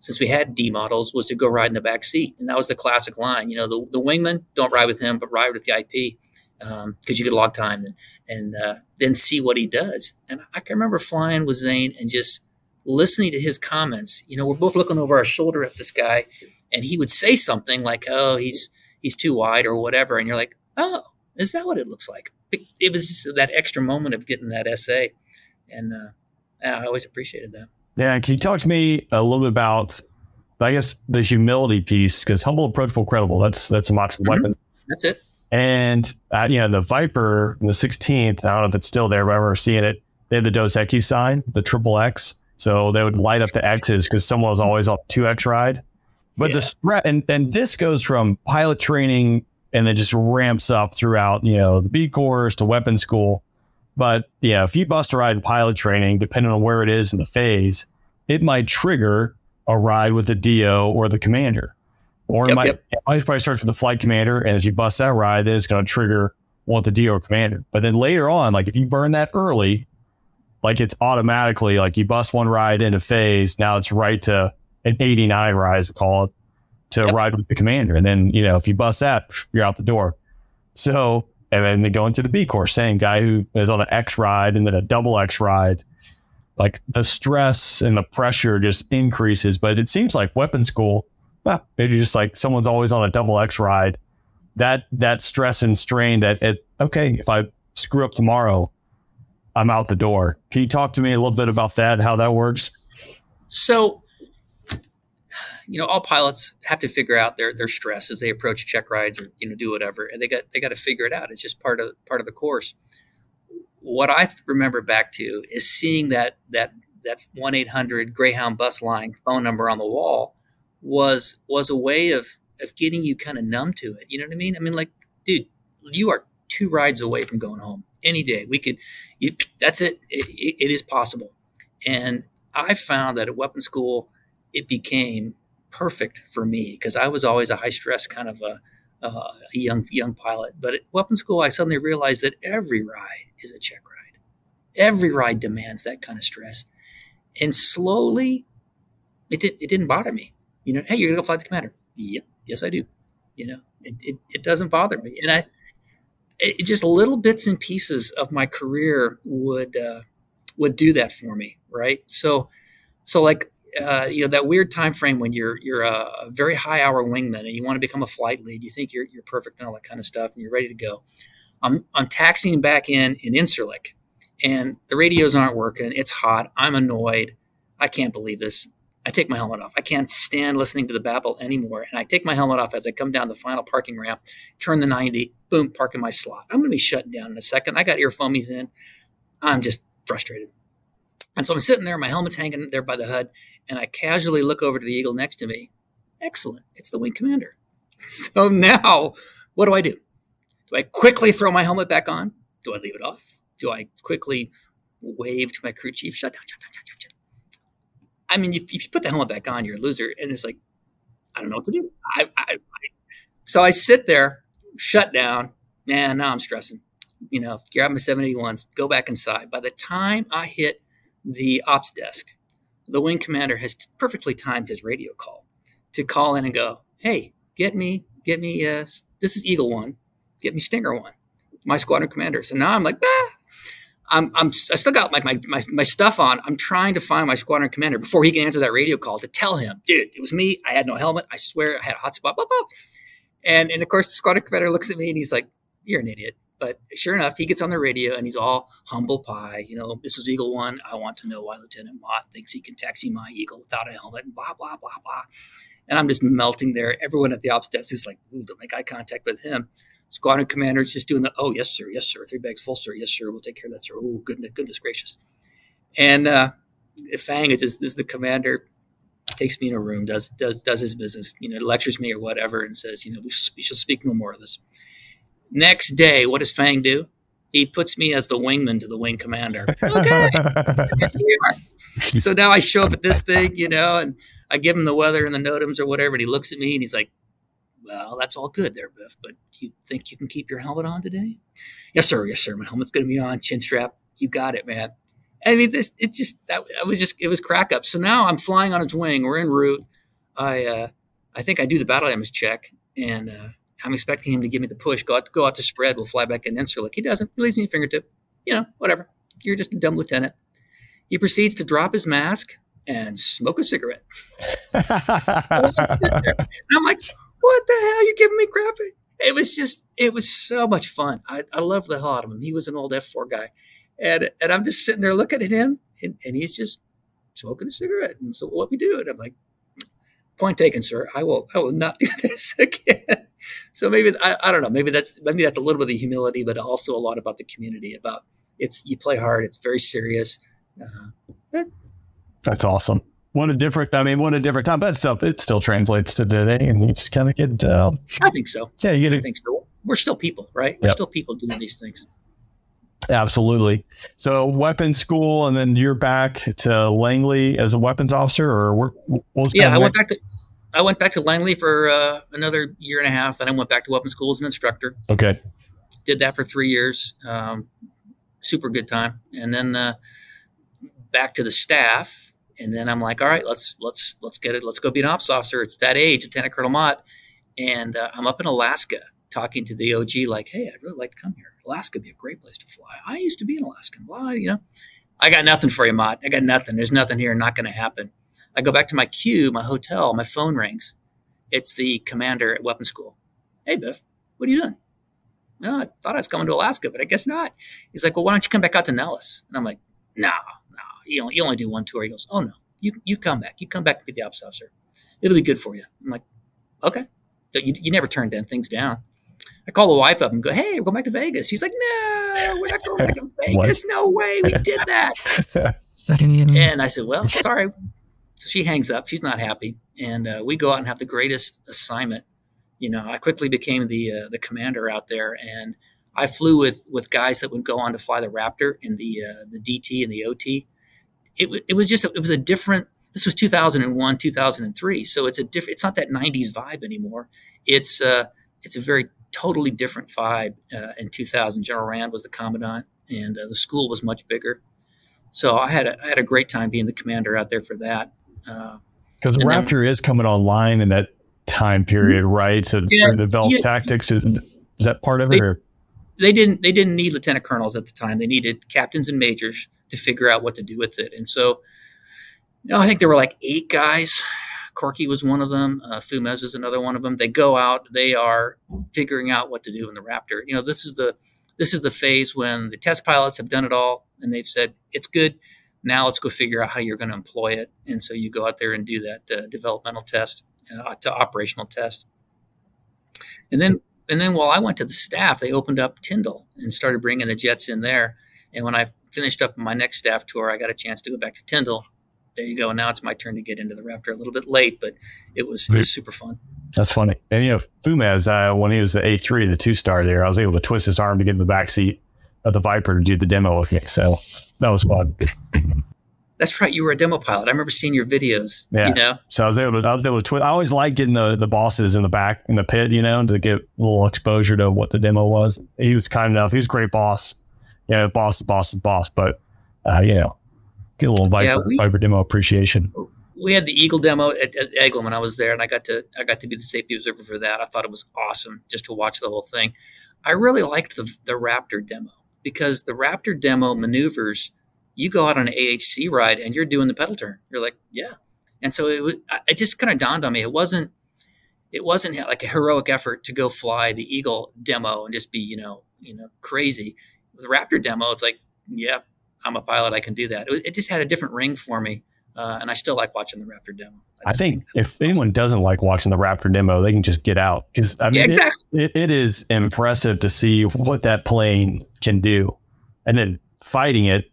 since we had D models, was to go ride in the back seat, and that was the classic line. You know, the, the wingman don't ride with him, but ride with the IP because um, you get a log time and and uh, then see what he does. And I can remember flying with Zane and just listening to his comments. You know, we're both looking over our shoulder at this guy, and he would say something like, "Oh, he's he's too wide" or whatever, and you're like, "Oh, is that what it looks like?" It, it was that extra moment of getting that SA, and uh, I always appreciated that. Yeah, can you talk to me a little bit about, I guess, the humility piece? Because humble, approachable, credible. That's that's a motto mm-hmm. weapons. That's it. And uh, you know, the Viper, the 16th. I don't know if it's still there, but I remember seeing it. They had the Dos Equis sign, the triple X. So they would light up the X's because someone was always on two X ride. But yeah. the spread and and this goes from pilot training and then just ramps up throughout, you know, the B course to weapon school. But yeah, if you bust a ride in pilot training, depending on where it is in the phase, it might trigger a ride with the DO or the commander. Or yep, it might yep. it might probably starts with the flight commander, and as you bust that ride, then it's going to trigger one with the DO or commander. But then later on, like if you burn that early, like it's automatically like you bust one ride into phase, now it's right to an 89 ride, as we call it, to yep. ride with the commander. And then, you know, if you bust that, you're out the door. So, and then they go into the B course, same guy who is on an X ride and then a double X ride. Like the stress and the pressure just increases. But it seems like weapon school, well, maybe just like someone's always on a double X ride. That that stress and strain that it okay, if I screw up tomorrow, I'm out the door. Can you talk to me a little bit about that, how that works? So you know, all pilots have to figure out their their stress as they approach check rides or you know do whatever, and they got they got to figure it out. It's just part of part of the course. What I remember back to is seeing that that that one eight hundred Greyhound bus line phone number on the wall was was a way of of getting you kind of numb to it. You know what I mean? I mean, like, dude, you are two rides away from going home any day. We could, you, that's it. It, it. it is possible, and I found that at weapon school, it became perfect for me because I was always a high stress kind of a, uh, a young young pilot. But at weapon school, I suddenly realized that every ride is a check ride. Every ride demands that kind of stress, and slowly, it did, it didn't bother me. You know, hey, you're gonna go fly the commander. Yep, yes, I do. You know, it, it, it doesn't bother me, and I it, just little bits and pieces of my career would uh, would do that for me, right? So, so like uh, you know that weird time frame when you're you're a very high hour wingman and you want to become a flight lead. You think you're you're perfect and all that kind of stuff, and you're ready to go. I'm I'm taxiing back in in Incirlik, and the radios aren't working. It's hot. I'm annoyed. I can't believe this. I take my helmet off. I can't stand listening to the babble anymore. And I take my helmet off as I come down the final parking ramp, turn the 90, boom, park in my slot. I'm going to be shutting down in a second. I got earphones in. I'm just frustrated. And so I'm sitting there, my helmet's hanging there by the HUD, and I casually look over to the eagle next to me. Excellent. It's the wing commander. So now, what do I do? Do I quickly throw my helmet back on? Do I leave it off? Do I quickly wave to my crew chief? Shut down, shut down, shut down, shut down. I mean, if, if you put the helmet back on, you're a loser. And it's like, I don't know what to do. I, I, I, so I sit there, shut down. Man, now I'm stressing. You know, grab my 781s, go back inside. By the time I hit the ops desk, the wing commander has perfectly timed his radio call to call in and go, "Hey, get me, get me. Uh, this is Eagle One, get me Stinger One, my squadron commander." So now I'm like, ah. I'm, I'm, I still got like my, my, my stuff on. I'm trying to find my squadron commander before he can answer that radio call to tell him, dude, it was me. I had no helmet. I swear I had a hotspot. Blah, blah. And and of course, the squadron commander looks at me and he's like, "You're an idiot." But sure enough, he gets on the radio and he's all humble pie. You know, this is Eagle One. I want to know why Lieutenant Mott thinks he can taxi my Eagle without a helmet and blah, blah, blah, blah. And I'm just melting there. Everyone at the ops desk is like, ooh, don't make eye contact with him. Squadron commander is just doing the, oh, yes, sir, yes, sir. Three bags full, sir. Yes, sir. We'll take care of that, sir. Oh, goodness, goodness gracious. And uh, Fang is, is the commander takes me in a room, does does does his business, you know, lectures me or whatever, and says, you know, we, sh- we shall speak no more of this. Next day, what does Fang do? He puts me as the wingman to the wing commander. Okay. so now I show up at this thing, you know, and I give him the weather and the NOTAMs or whatever, and he looks at me and he's like, well, that's all good there, Biff, but do you think you can keep your helmet on today? Yes, sir. Yes, sir. My helmet's going to be on, chin strap. You got it, man. I mean, this it just that I was just it was crack up. So now I'm flying on its wing. We're en route. I uh, I think I do the battle damage check, and uh, I'm expecting him to give me the push. Go out, go out to spread. We'll fly back in Like He doesn't. He leaves me a fingertip. You know, whatever. You're just a dumb lieutenant. He proceeds to drop his mask and smoke a cigarette. and I'm like, what the hell? You giving me crap? It was just, it was so much fun. I, I love the hell out of him. He was an old F4 guy. And, and I'm just sitting there looking at him and, and he's just smoking a cigarette. And so what we do? And I'm like, point taken, sir. I will, I will not do this again. so maybe, I, I don't know, maybe that's, maybe that's a little bit of humility, but also a lot about the community about it's, you play hard. It's very serious. Uh, that's awesome. One a different, I mean, one a different time. But stuff, it still translates to today, and you just kind of get. Uh, I think so. Yeah, you get. I think so. We're still people, right? We're yep. still people doing these things. Absolutely. So, weapons school, and then you're back to Langley as a weapons officer, or what was yeah? I went back to I went back to Langley for uh, another year and a half, and I went back to weapons school as an instructor. Okay. Did that for three years. Um, super good time, and then uh, back to the staff and then I'm like, all right, let's let's let's get it. Let's go be an ops officer. It's that age, Lieutenant Colonel Mott, and uh, I'm up in Alaska talking to the OG, like, hey, I'd really like to come here. Alaska would be a great place to fly. I used to be in Alaska. And Blah, you know. I got nothing for you, Mott. I got nothing. There's nothing here. Not going to happen. I go back to my queue, my hotel. My phone rings. It's the commander at weapons school. Hey, Biff, what are you doing? No, I thought I was coming to Alaska, but I guess not. He's like, well, why don't you come back out to Nellis? And I'm like, no, you know, you only do one tour. He goes, oh no, you you come back. You come back to be the ops officer. It'll be good for you. I'm like, okay. You, you never turn them things down. I call the wife up and go, hey, we're going back to Vegas. She's like, no, we're not going back to Vegas. no way. We did that. and I said, well, sorry. So she hangs up. She's not happy. And uh, we go out and have the greatest assignment. You know, I quickly became the uh, the commander out there, and I flew with with guys that would go on to fly the Raptor and the uh, the DT and the OT it, it was just a, it was a different this was 2001 2003 so it's a different it's not that 90s vibe anymore it's uh it's a very totally different vibe uh, in 2000 general rand was the commandant and uh, the school was much bigger so i had a, I had a great time being the commander out there for that because uh, raptor then, is coming online in that time period right so yeah, to develop yeah, tactics is, is, that part of it or? they didn't they didn't need lieutenant colonels at the time they needed captains and majors to figure out what to do with it. And so, you know, I think there were like eight guys. Corky was one of them. Uh, Fumez is another one of them. They go out. They are figuring out what to do in the Raptor. You know, this is the this is the phase when the test pilots have done it all and they've said it's good. Now let's go figure out how you're going to employ it. And so you go out there and do that uh, developmental test uh, to operational test. And then and then while I went to the staff, they opened up Tyndall and started bringing the jets in there. And when I finished up my next staff tour, I got a chance to go back to Tyndall. There you go. Now it's my turn to get into the Raptor a little bit late, but it was, it was super fun. That's funny. And you know, Fumez, uh, when he was the A3, the two star there, I was able to twist his arm to get in the back seat of the Viper to do the demo with me. So that was fun. That's right. You were a demo pilot. I remember seeing your videos. Yeah. You know? So I was able to, I was able to twist. I always like getting the, the bosses in the back in the pit, you know, to get a little exposure to what the demo was. He was kind enough. He was a great boss. Yeah, you know, boss, the boss, the boss. But uh, you know, get a little Viper, yeah, we, Viper demo appreciation. We had the Eagle demo at, at Eglin when I was there, and I got to I got to be the safety observer for that. I thought it was awesome just to watch the whole thing. I really liked the the Raptor demo because the Raptor demo maneuvers. You go out on an AHC ride and you're doing the pedal turn. You're like, yeah. And so it was. It just kind of dawned on me. It wasn't. It wasn't like a heroic effort to go fly the Eagle demo and just be, you know, you know, crazy. With the Raptor demo, it's like, yeah, I'm a pilot. I can do that. It, it just had a different ring for me. Uh, and I still like watching the Raptor demo. I, I think, think if awesome. anyone doesn't like watching the Raptor demo, they can just get out because I mean, yeah, exactly. it, it, it is impressive to see what that plane can do, and then fighting it.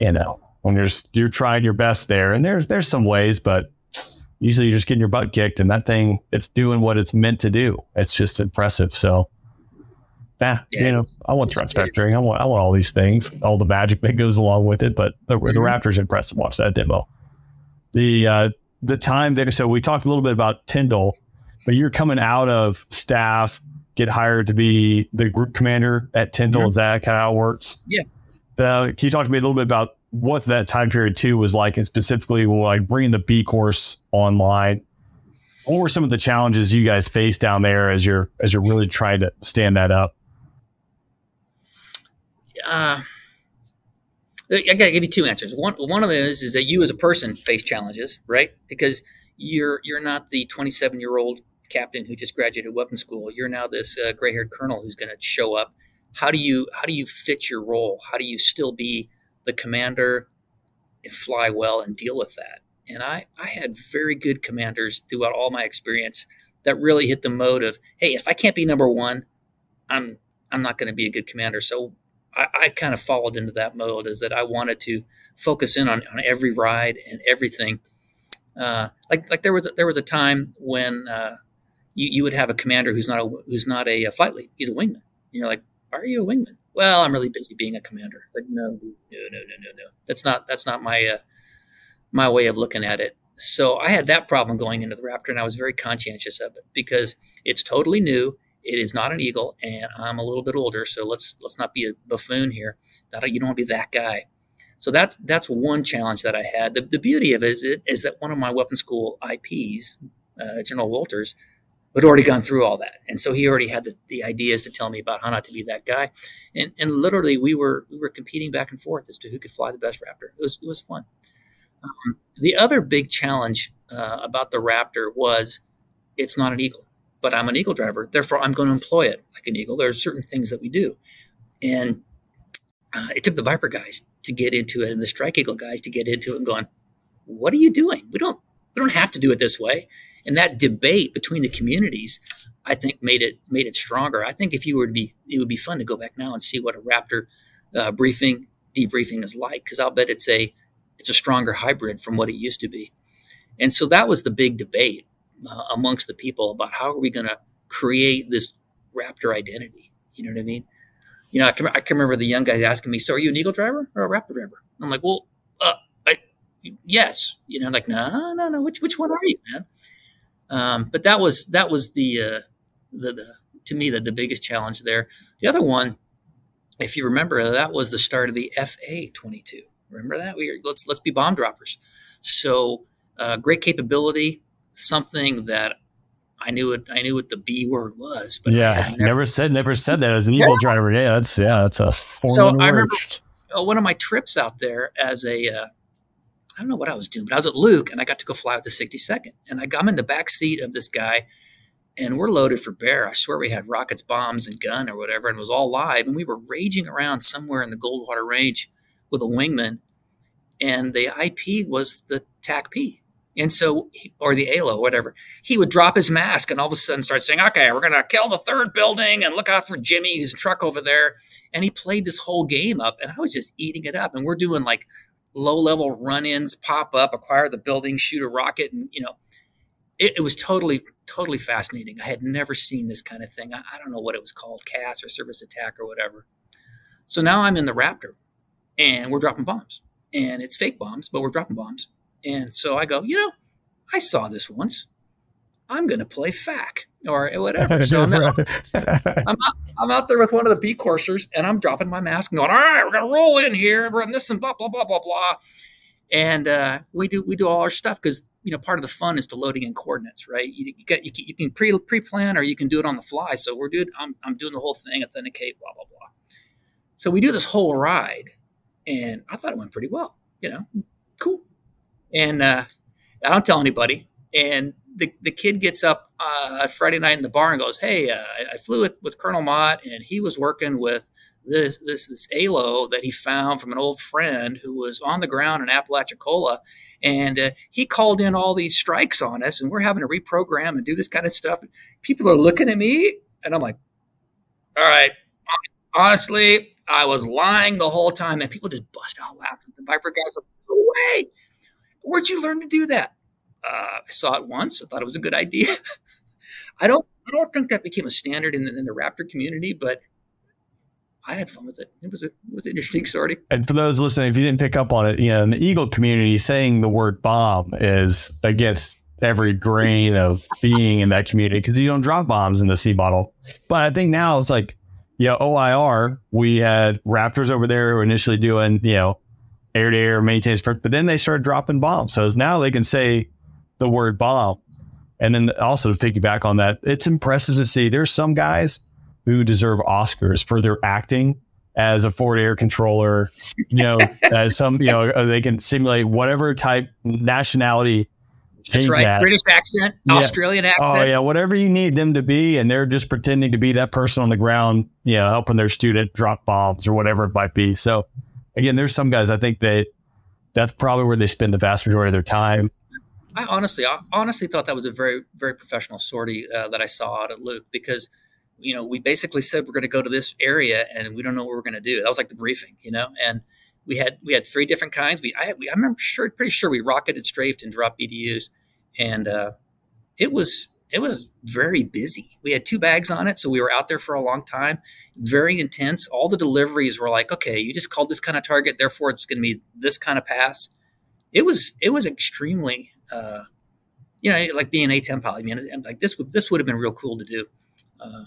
You know, when you're you're trying your best there, and there's there's some ways, but usually you're just getting your butt kicked, and that thing it's doing what it's meant to do. It's just impressive. So yeah, you know, I want threat spectering. I want, I want all these things, all the magic that goes along with it. But the, mm-hmm. the Raptors impressed to watch that demo. The uh, the time that so we talked a little bit about Tyndall, but you're coming out of staff, get hired to be the group commander at Tyndall. Mm-hmm. Is that kind of how it works? Yeah. The, can you talk to me a little bit about what that time period too was like, and specifically like bringing the B course online. What were some of the challenges you guys faced down there as you're as you're really trying to stand that up? Uh, I gotta give you two answers. One one of is, is that you as a person face challenges, right? Because you're you're not the 27 year old captain who just graduated weapons school. You're now this uh, gray haired colonel who's going to show up. How do you how do you fit your role? How do you still be the commander and fly well and deal with that? And I I had very good commanders throughout all my experience that really hit the mode of hey, if I can't be number one, I'm I'm not going to be a good commander. So I, I kind of followed into that mode is that I wanted to focus in on, on every ride and everything. Uh, like like there was a, there was a time when uh, you you would have a commander who's not a who's not a, a flight lead. He's a wingman. And you're like, are you a wingman? Well, I'm really busy being a commander. Like no, no, no, no, no, no. That's not that's not my uh, my way of looking at it. So I had that problem going into the Raptor, and I was very conscientious of it because it's totally new. It is not an eagle, and I'm a little bit older, so let's let's not be a buffoon here. That you don't want to be that guy. So that's that's one challenge that I had. The, the beauty of it is, it is that one of my weapon school IPs, uh, General Walters, had already gone through all that, and so he already had the, the ideas to tell me about how not to be that guy. And and literally, we were we were competing back and forth as to who could fly the best Raptor. It was it was fun. Um, the other big challenge uh, about the Raptor was it's not an eagle but I'm an eagle driver. Therefore, I'm going to employ it like an eagle. There are certain things that we do. And uh, it took the Viper guys to get into it and the Strike Eagle guys to get into it and going, what are you doing? We don't, we don't have to do it this way. And that debate between the communities, I think made it, made it stronger. I think if you were to be, it would be fun to go back now and see what a Raptor uh, briefing, debriefing is like. Cause I'll bet it's a, it's a stronger hybrid from what it used to be. And so that was the big debate uh, amongst the people about how are we going to create this Raptor identity. You know what I mean? You know, I can, I can remember the young guys asking me, "So are you an Eagle driver or a Raptor driver?" I'm like, "Well, uh, I, yes." You know, like, no, no, no. Which which one are you, man? Um, but that was that was the uh, the, the to me the, the biggest challenge there. The other one, if you remember, that was the start of the FA 22. Remember that? We were, let's let's be bomb droppers. So uh, great capability, something that I knew it. I knew what the B word was, but yeah, never, never, said never said that as an Eagle yeah. driver. Yeah, that's yeah, that's a foreign so word. I remember uh, one of my trips out there as a uh, I don't know what I was doing, but I was at Luke and I got to go fly with the 62nd, and I got in the back seat of this guy, and we're loaded for bear. I swear we had rockets, bombs, and gun or whatever, and it was all live, and we were raging around somewhere in the Goldwater Range with a wingman, and the IP was the TAC P and so, or the ALO, whatever, he would drop his mask and all of a sudden start saying, okay, we're going to kill the third building and look out for Jimmy, his truck over there. And he played this whole game up and I was just eating it up. And we're doing like low level run ins, pop up, acquire the building, shoot a rocket. And, you know, it, it, was totally, totally fascinating. I had never seen this kind of thing. I, I don't know what it was called, CAS or surface attack or whatever. So now I'm in the Raptor and we're dropping bombs. And it's fake bombs, but we're dropping bombs and so I go, you know, I saw this once. I'm going to play FAC or whatever. So I'm out, I'm, out, I'm out there with one of the B coursers and I'm dropping my mask and going, all right, we're going to roll in here, and run this and blah, blah, blah, blah, blah. And uh, we do we do all our stuff because you know part of the fun is to loading in coordinates, right? You, you, get, you, can, you can pre pre plan or you can do it on the fly. So we're doing I'm I'm doing the whole thing, authenticate, blah blah blah. So we do this whole ride, and I thought it went pretty well. You know, cool. And uh, I don't tell anybody. And the, the kid gets up uh, Friday night in the bar and goes, "Hey, uh, I, I, flew with, with Colonel Mott, and he was working with this this this ALO that he found from an old friend who was on the ground in Apalachicola, and uh, he called in all these strikes on us, and we're having to reprogram and do this kind of stuff. People are looking at me, and I'm like, "All right, honestly, I was lying the whole time," and people just bust out laughing. The Viper guys are, "No way!" Where'd you learn to do that? Uh, I saw it once. I thought it was a good idea. I don't. I don't think that became a standard in the, in the Raptor community, but I had fun with it. It was a it was an interesting story. And for those listening, if you didn't pick up on it, you know, in the Eagle community, saying the word bomb is against every grain of being in that community because you don't drop bombs in the C model. But I think now it's like, yeah, OIR, we had Raptors over there who initially doing, you know, air to air, maintains, but then they started dropping bombs. So now they can say the word bomb. And then also to piggyback on that, it's impressive to see there's some guys who deserve Oscars for their acting as a forward air controller, you know, as some, you know, uh, they can simulate whatever type nationality. That's right. At. British accent, yeah. Australian oh, accent. Oh yeah, whatever you need them to be, and they're just pretending to be that person on the ground, you know, helping their student drop bombs or whatever it might be. So, again, there's some guys I think that that's probably where they spend the vast majority of their time. I honestly, I honestly thought that was a very, very professional sortie uh, that I saw out at Luke because you know, we basically said we're going to go to this area and we don't know what we're going to do. That was like the briefing, you know, and we had we had three different kinds. We I, we, I remember sure pretty sure we rocketed, strafed, and dropped BDUs, and uh, it was it was very busy. We had two bags on it, so we were out there for a long time. Very intense. All the deliveries were like, okay, you just called this kind of target, therefore it's going to be this kind of pass. It was it was extremely, uh, you know, like being a ten pilot. I mean, like this would this would have been real cool to do. Uh,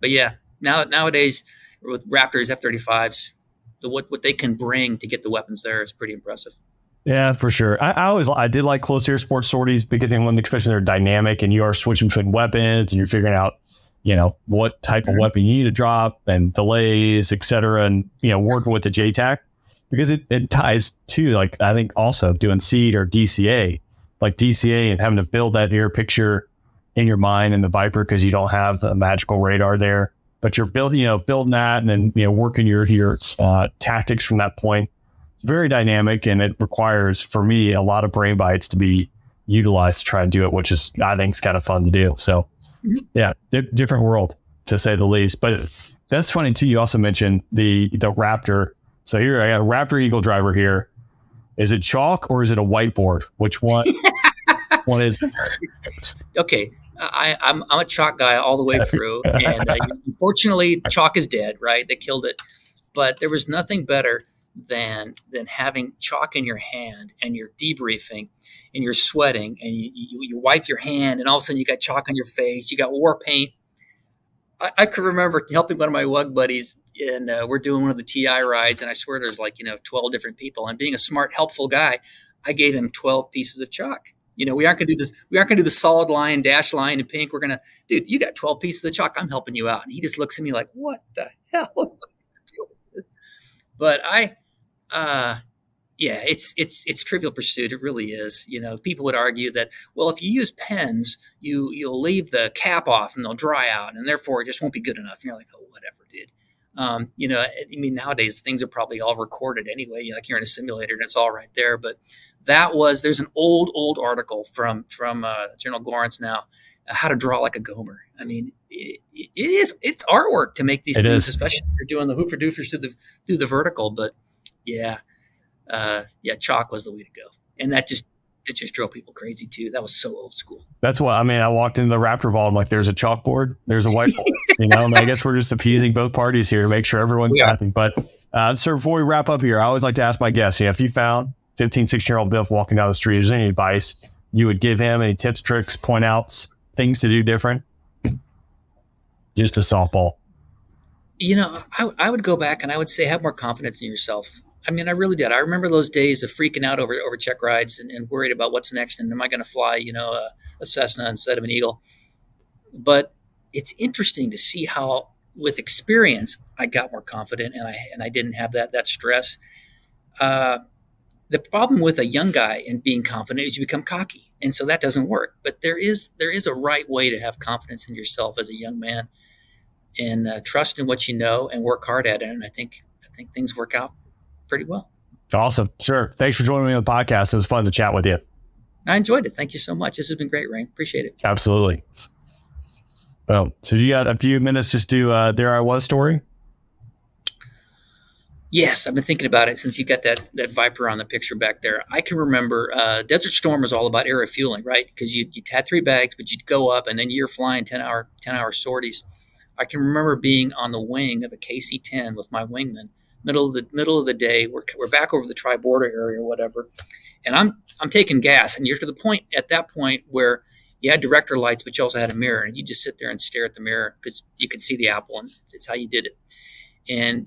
but yeah, now nowadays with Raptors F thirty fives, what what they can bring to get the weapons there is pretty impressive. Yeah, for sure. I, I, always I did like close air support sorties because then when especially they're dynamic and you are switching between weapons and you're figuring out, you know, what type of weapon you need to drop and delays, et cetera, and you know, working with the JTAC because it, it ties to like I think also doing SEAD or DCA, like DCA and having to build that air picture in your mind in the Viper because you don't have the magical radar there. But you're building, you know, building that and then you know working your your uh, tactics from that point. Very dynamic and it requires for me a lot of brain bites to be utilized to try and do it, which is I think is kind of fun to do. So mm-hmm. yeah, di- different world to say the least. But that's funny too. You also mentioned the the Raptor. So here I got a Raptor Eagle driver here. Is it chalk or is it a whiteboard? Which one? one is? Okay, I, am I'm, I'm a chalk guy all the way through, and uh, unfortunately, chalk is dead. Right, they killed it. But there was nothing better than than having chalk in your hand and you're debriefing and you're sweating and you, you, you wipe your hand and all of a sudden you got chalk on your face. You got war paint. I, I can remember helping one of my WUG buddies, and uh, we're doing one of the TI rides, and I swear there's like you know 12 different people. And being a smart, helpful guy, I gave him 12 pieces of chalk you know, we aren't to do this. We aren't to do the solid line, dash line, and pink. We're to, dude, you got 12 pieces of chalk. I'm helping you out. And he just looks at me like, what the hell? but I, uh, yeah, it's it's it's trivial pursuit. It really is. You know, people would argue that well, if you use pens, you you'll leave the cap off and they'll dry out, and therefore it just won't be good enough. And you're like, oh, whatever, dude. Um, you know, I mean, nowadays things are probably all recorded anyway. You know, like you're in a simulator and it's all right there. But that was there's an old old article from from uh, General Gorenc now uh, how to draw like a Gomer. I mean, it, it is it's artwork to make these it things, is. especially if you're doing the hoofer doofers through the through the vertical. But yeah, uh, yeah, chalk was the way to go, and that just it just drove people crazy too. That was so old school. That's what I mean. I walked into the Raptor Vault. I'm like, there's a chalkboard, there's a whiteboard. you know, I, mean, I guess we're just appeasing both parties here to make sure everyone's happy. But uh, sir, before we wrap up here, I always like to ask my guests, you know, if you found 15, 16 year old BIF walking down the street, is there any advice you would give him? Any tips, tricks, point outs, things to do different? Just a softball. You know, I, I would go back and I would say have more confidence in yourself. I mean, I really did. I remember those days of freaking out over over check rides and, and worried about what's next and am I going to fly, you know, a, a Cessna instead of an Eagle. But it's interesting to see how, with experience, I got more confident and I and I didn't have that that stress. Uh, the problem with a young guy and being confident is you become cocky, and so that doesn't work. But there is there is a right way to have confidence in yourself as a young man, and uh, trust in what you know and work hard at it. And I think I think things work out pretty well. Awesome, sure. Thanks for joining me on the podcast. It was fun to chat with you. I enjoyed it. Thank you so much. This has been great, Ray. Appreciate it. Absolutely. Well, so you got a few minutes just to uh, there I was story. Yes, I've been thinking about it since you got that that Viper on the picture back there. I can remember uh, Desert Storm was all about air refueling, right? Because you you had three bags, but you'd go up and then you're flying ten hour ten hour sorties. I can remember being on the wing of a KC-10 with my wingman, middle of the middle of the day. We're, we're back over the tri border area or whatever, and I'm I'm taking gas, and you're to the point at that point where you had director lights, but you also had a mirror, and you just sit there and stare at the mirror because you could see the apple, and it's, it's how you did it. And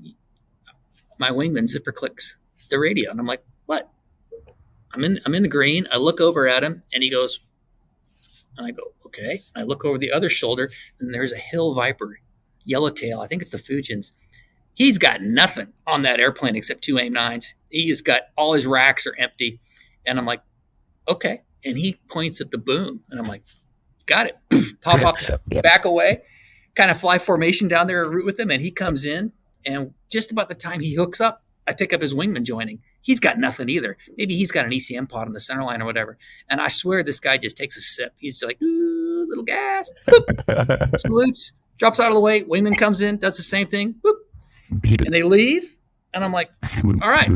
my wingman zipper clicks the radio. And I'm like, "What?" I'm in I'm in the green. I look over at him, and he goes, and I go, okay. I look over the other shoulder, and there's a hill viper, yellowtail. I think it's the Fujians. He's got nothing on that airplane except two AIM nines. He has got all his racks are empty, and I'm like, okay. And he points at the boom, and I'm like, got it. Poof, pop off, back away, kind of fly formation down there and route with him, and he comes in, and just about the time he hooks up, I pick up his wingman joining. He's got nothing either. Maybe he's got an ECM pod on the center line or whatever. And I swear this guy just takes a sip. He's like, ooh, little gas, boop, salutes, drops out of the way. Wingman comes in, does the same thing, boop, and they leave. And I'm like, all right,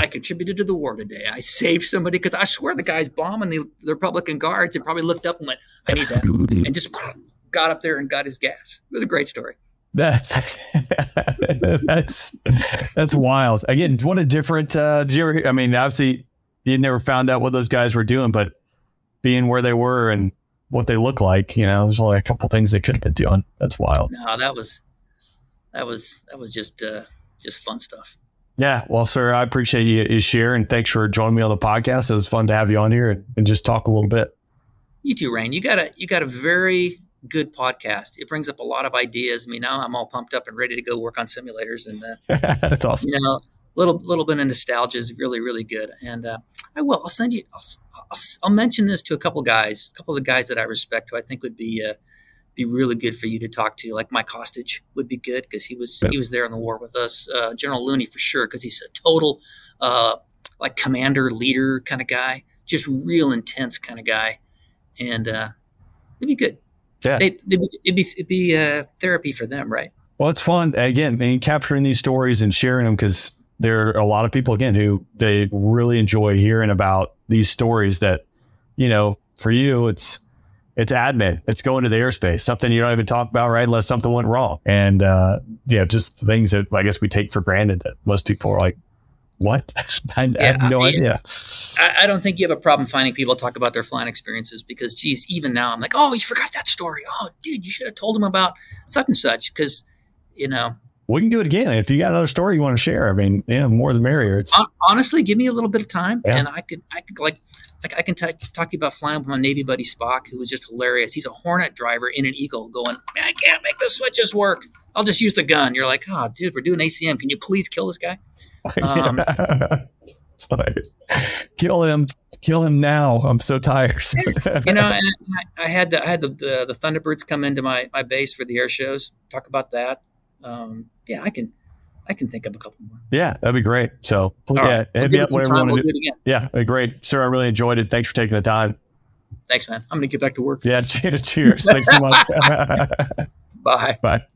I contributed to the war today. I saved somebody because I swear the guy's bombing the, the Republican guards and probably looked up and went, I need that. And just got up there and got his gas. It was a great story. That's that's that's wild. Again, what a different. Uh, did you ever, I mean, obviously, you never found out what those guys were doing, but being where they were and what they look like, you know, there's only a couple things they could have been doing. That's wild. No, that was that was that was just uh, just fun stuff. Yeah, well, sir, I appreciate you, you sharing. Thanks for joining me on the podcast. It was fun to have you on here and, and just talk a little bit. You too, Rain. You got a you got a very good podcast. It brings up a lot of ideas. I mean, now I'm all pumped up and ready to go work on simulators, and uh, that's awesome. You know, little little bit of nostalgia is really really good. And uh, I will. I'll send you. I'll, I'll, I'll, mention this to a couple guys, a couple of the guys that I respect, who I think would be uh, be really good for you to talk to. Like Mike Hostage would be good because he was yeah. he was there in the war with us. Uh, General Looney for sure because he's a total uh, like commander leader kind of guy, just real intense kind of guy, and uh, it'd be good. Yeah, they, it'd be, it'd be, it'd be uh, therapy for them, right? Well, it's fun again. I mean, capturing these stories and sharing them because there are a lot of people again who they really enjoy hearing about these stories. That you know, for you, it's it's admin. It's going to the airspace, something you don't even talk about, right? Unless something went wrong, and uh, yeah, just things that I guess we take for granted that most people are like, what? I, yeah, I have no I, idea. I, I, don't think you have a problem finding people talk about their flying experiences because, geez, even now I'm like, oh, you forgot that story. Oh, dude, you should have told them about such and such because, you know. We can do it again if you got another story you want to share. I mean, yeah, more the merrier. It's honestly, give me a little bit of time, yeah. and I could, I could like, like I can t- talk to you about flying with my Navy buddy Spock, who was just hilarious. He's a Hornet driver in an Eagle, going, I can't make the switches work. I'll just use the gun. You're like, oh, dude, we're doing ACM. Can you please kill this guy? Um, kill him, kill him now. I'm so tired. you know, I, I, had the, I had the, the, the Thunderbirds come into my my base for the air shows. Talk about that. Um, yeah, I can. I can think of a couple more. Yeah, that'd be great. So, yeah, right. hit me up whatever you want to we'll do. do yeah, great, sir. I really enjoyed it. Thanks for taking the time. Thanks, man. I'm gonna get back to work. Yeah, cheers. cheers. Thanks so much. Bye. Bye.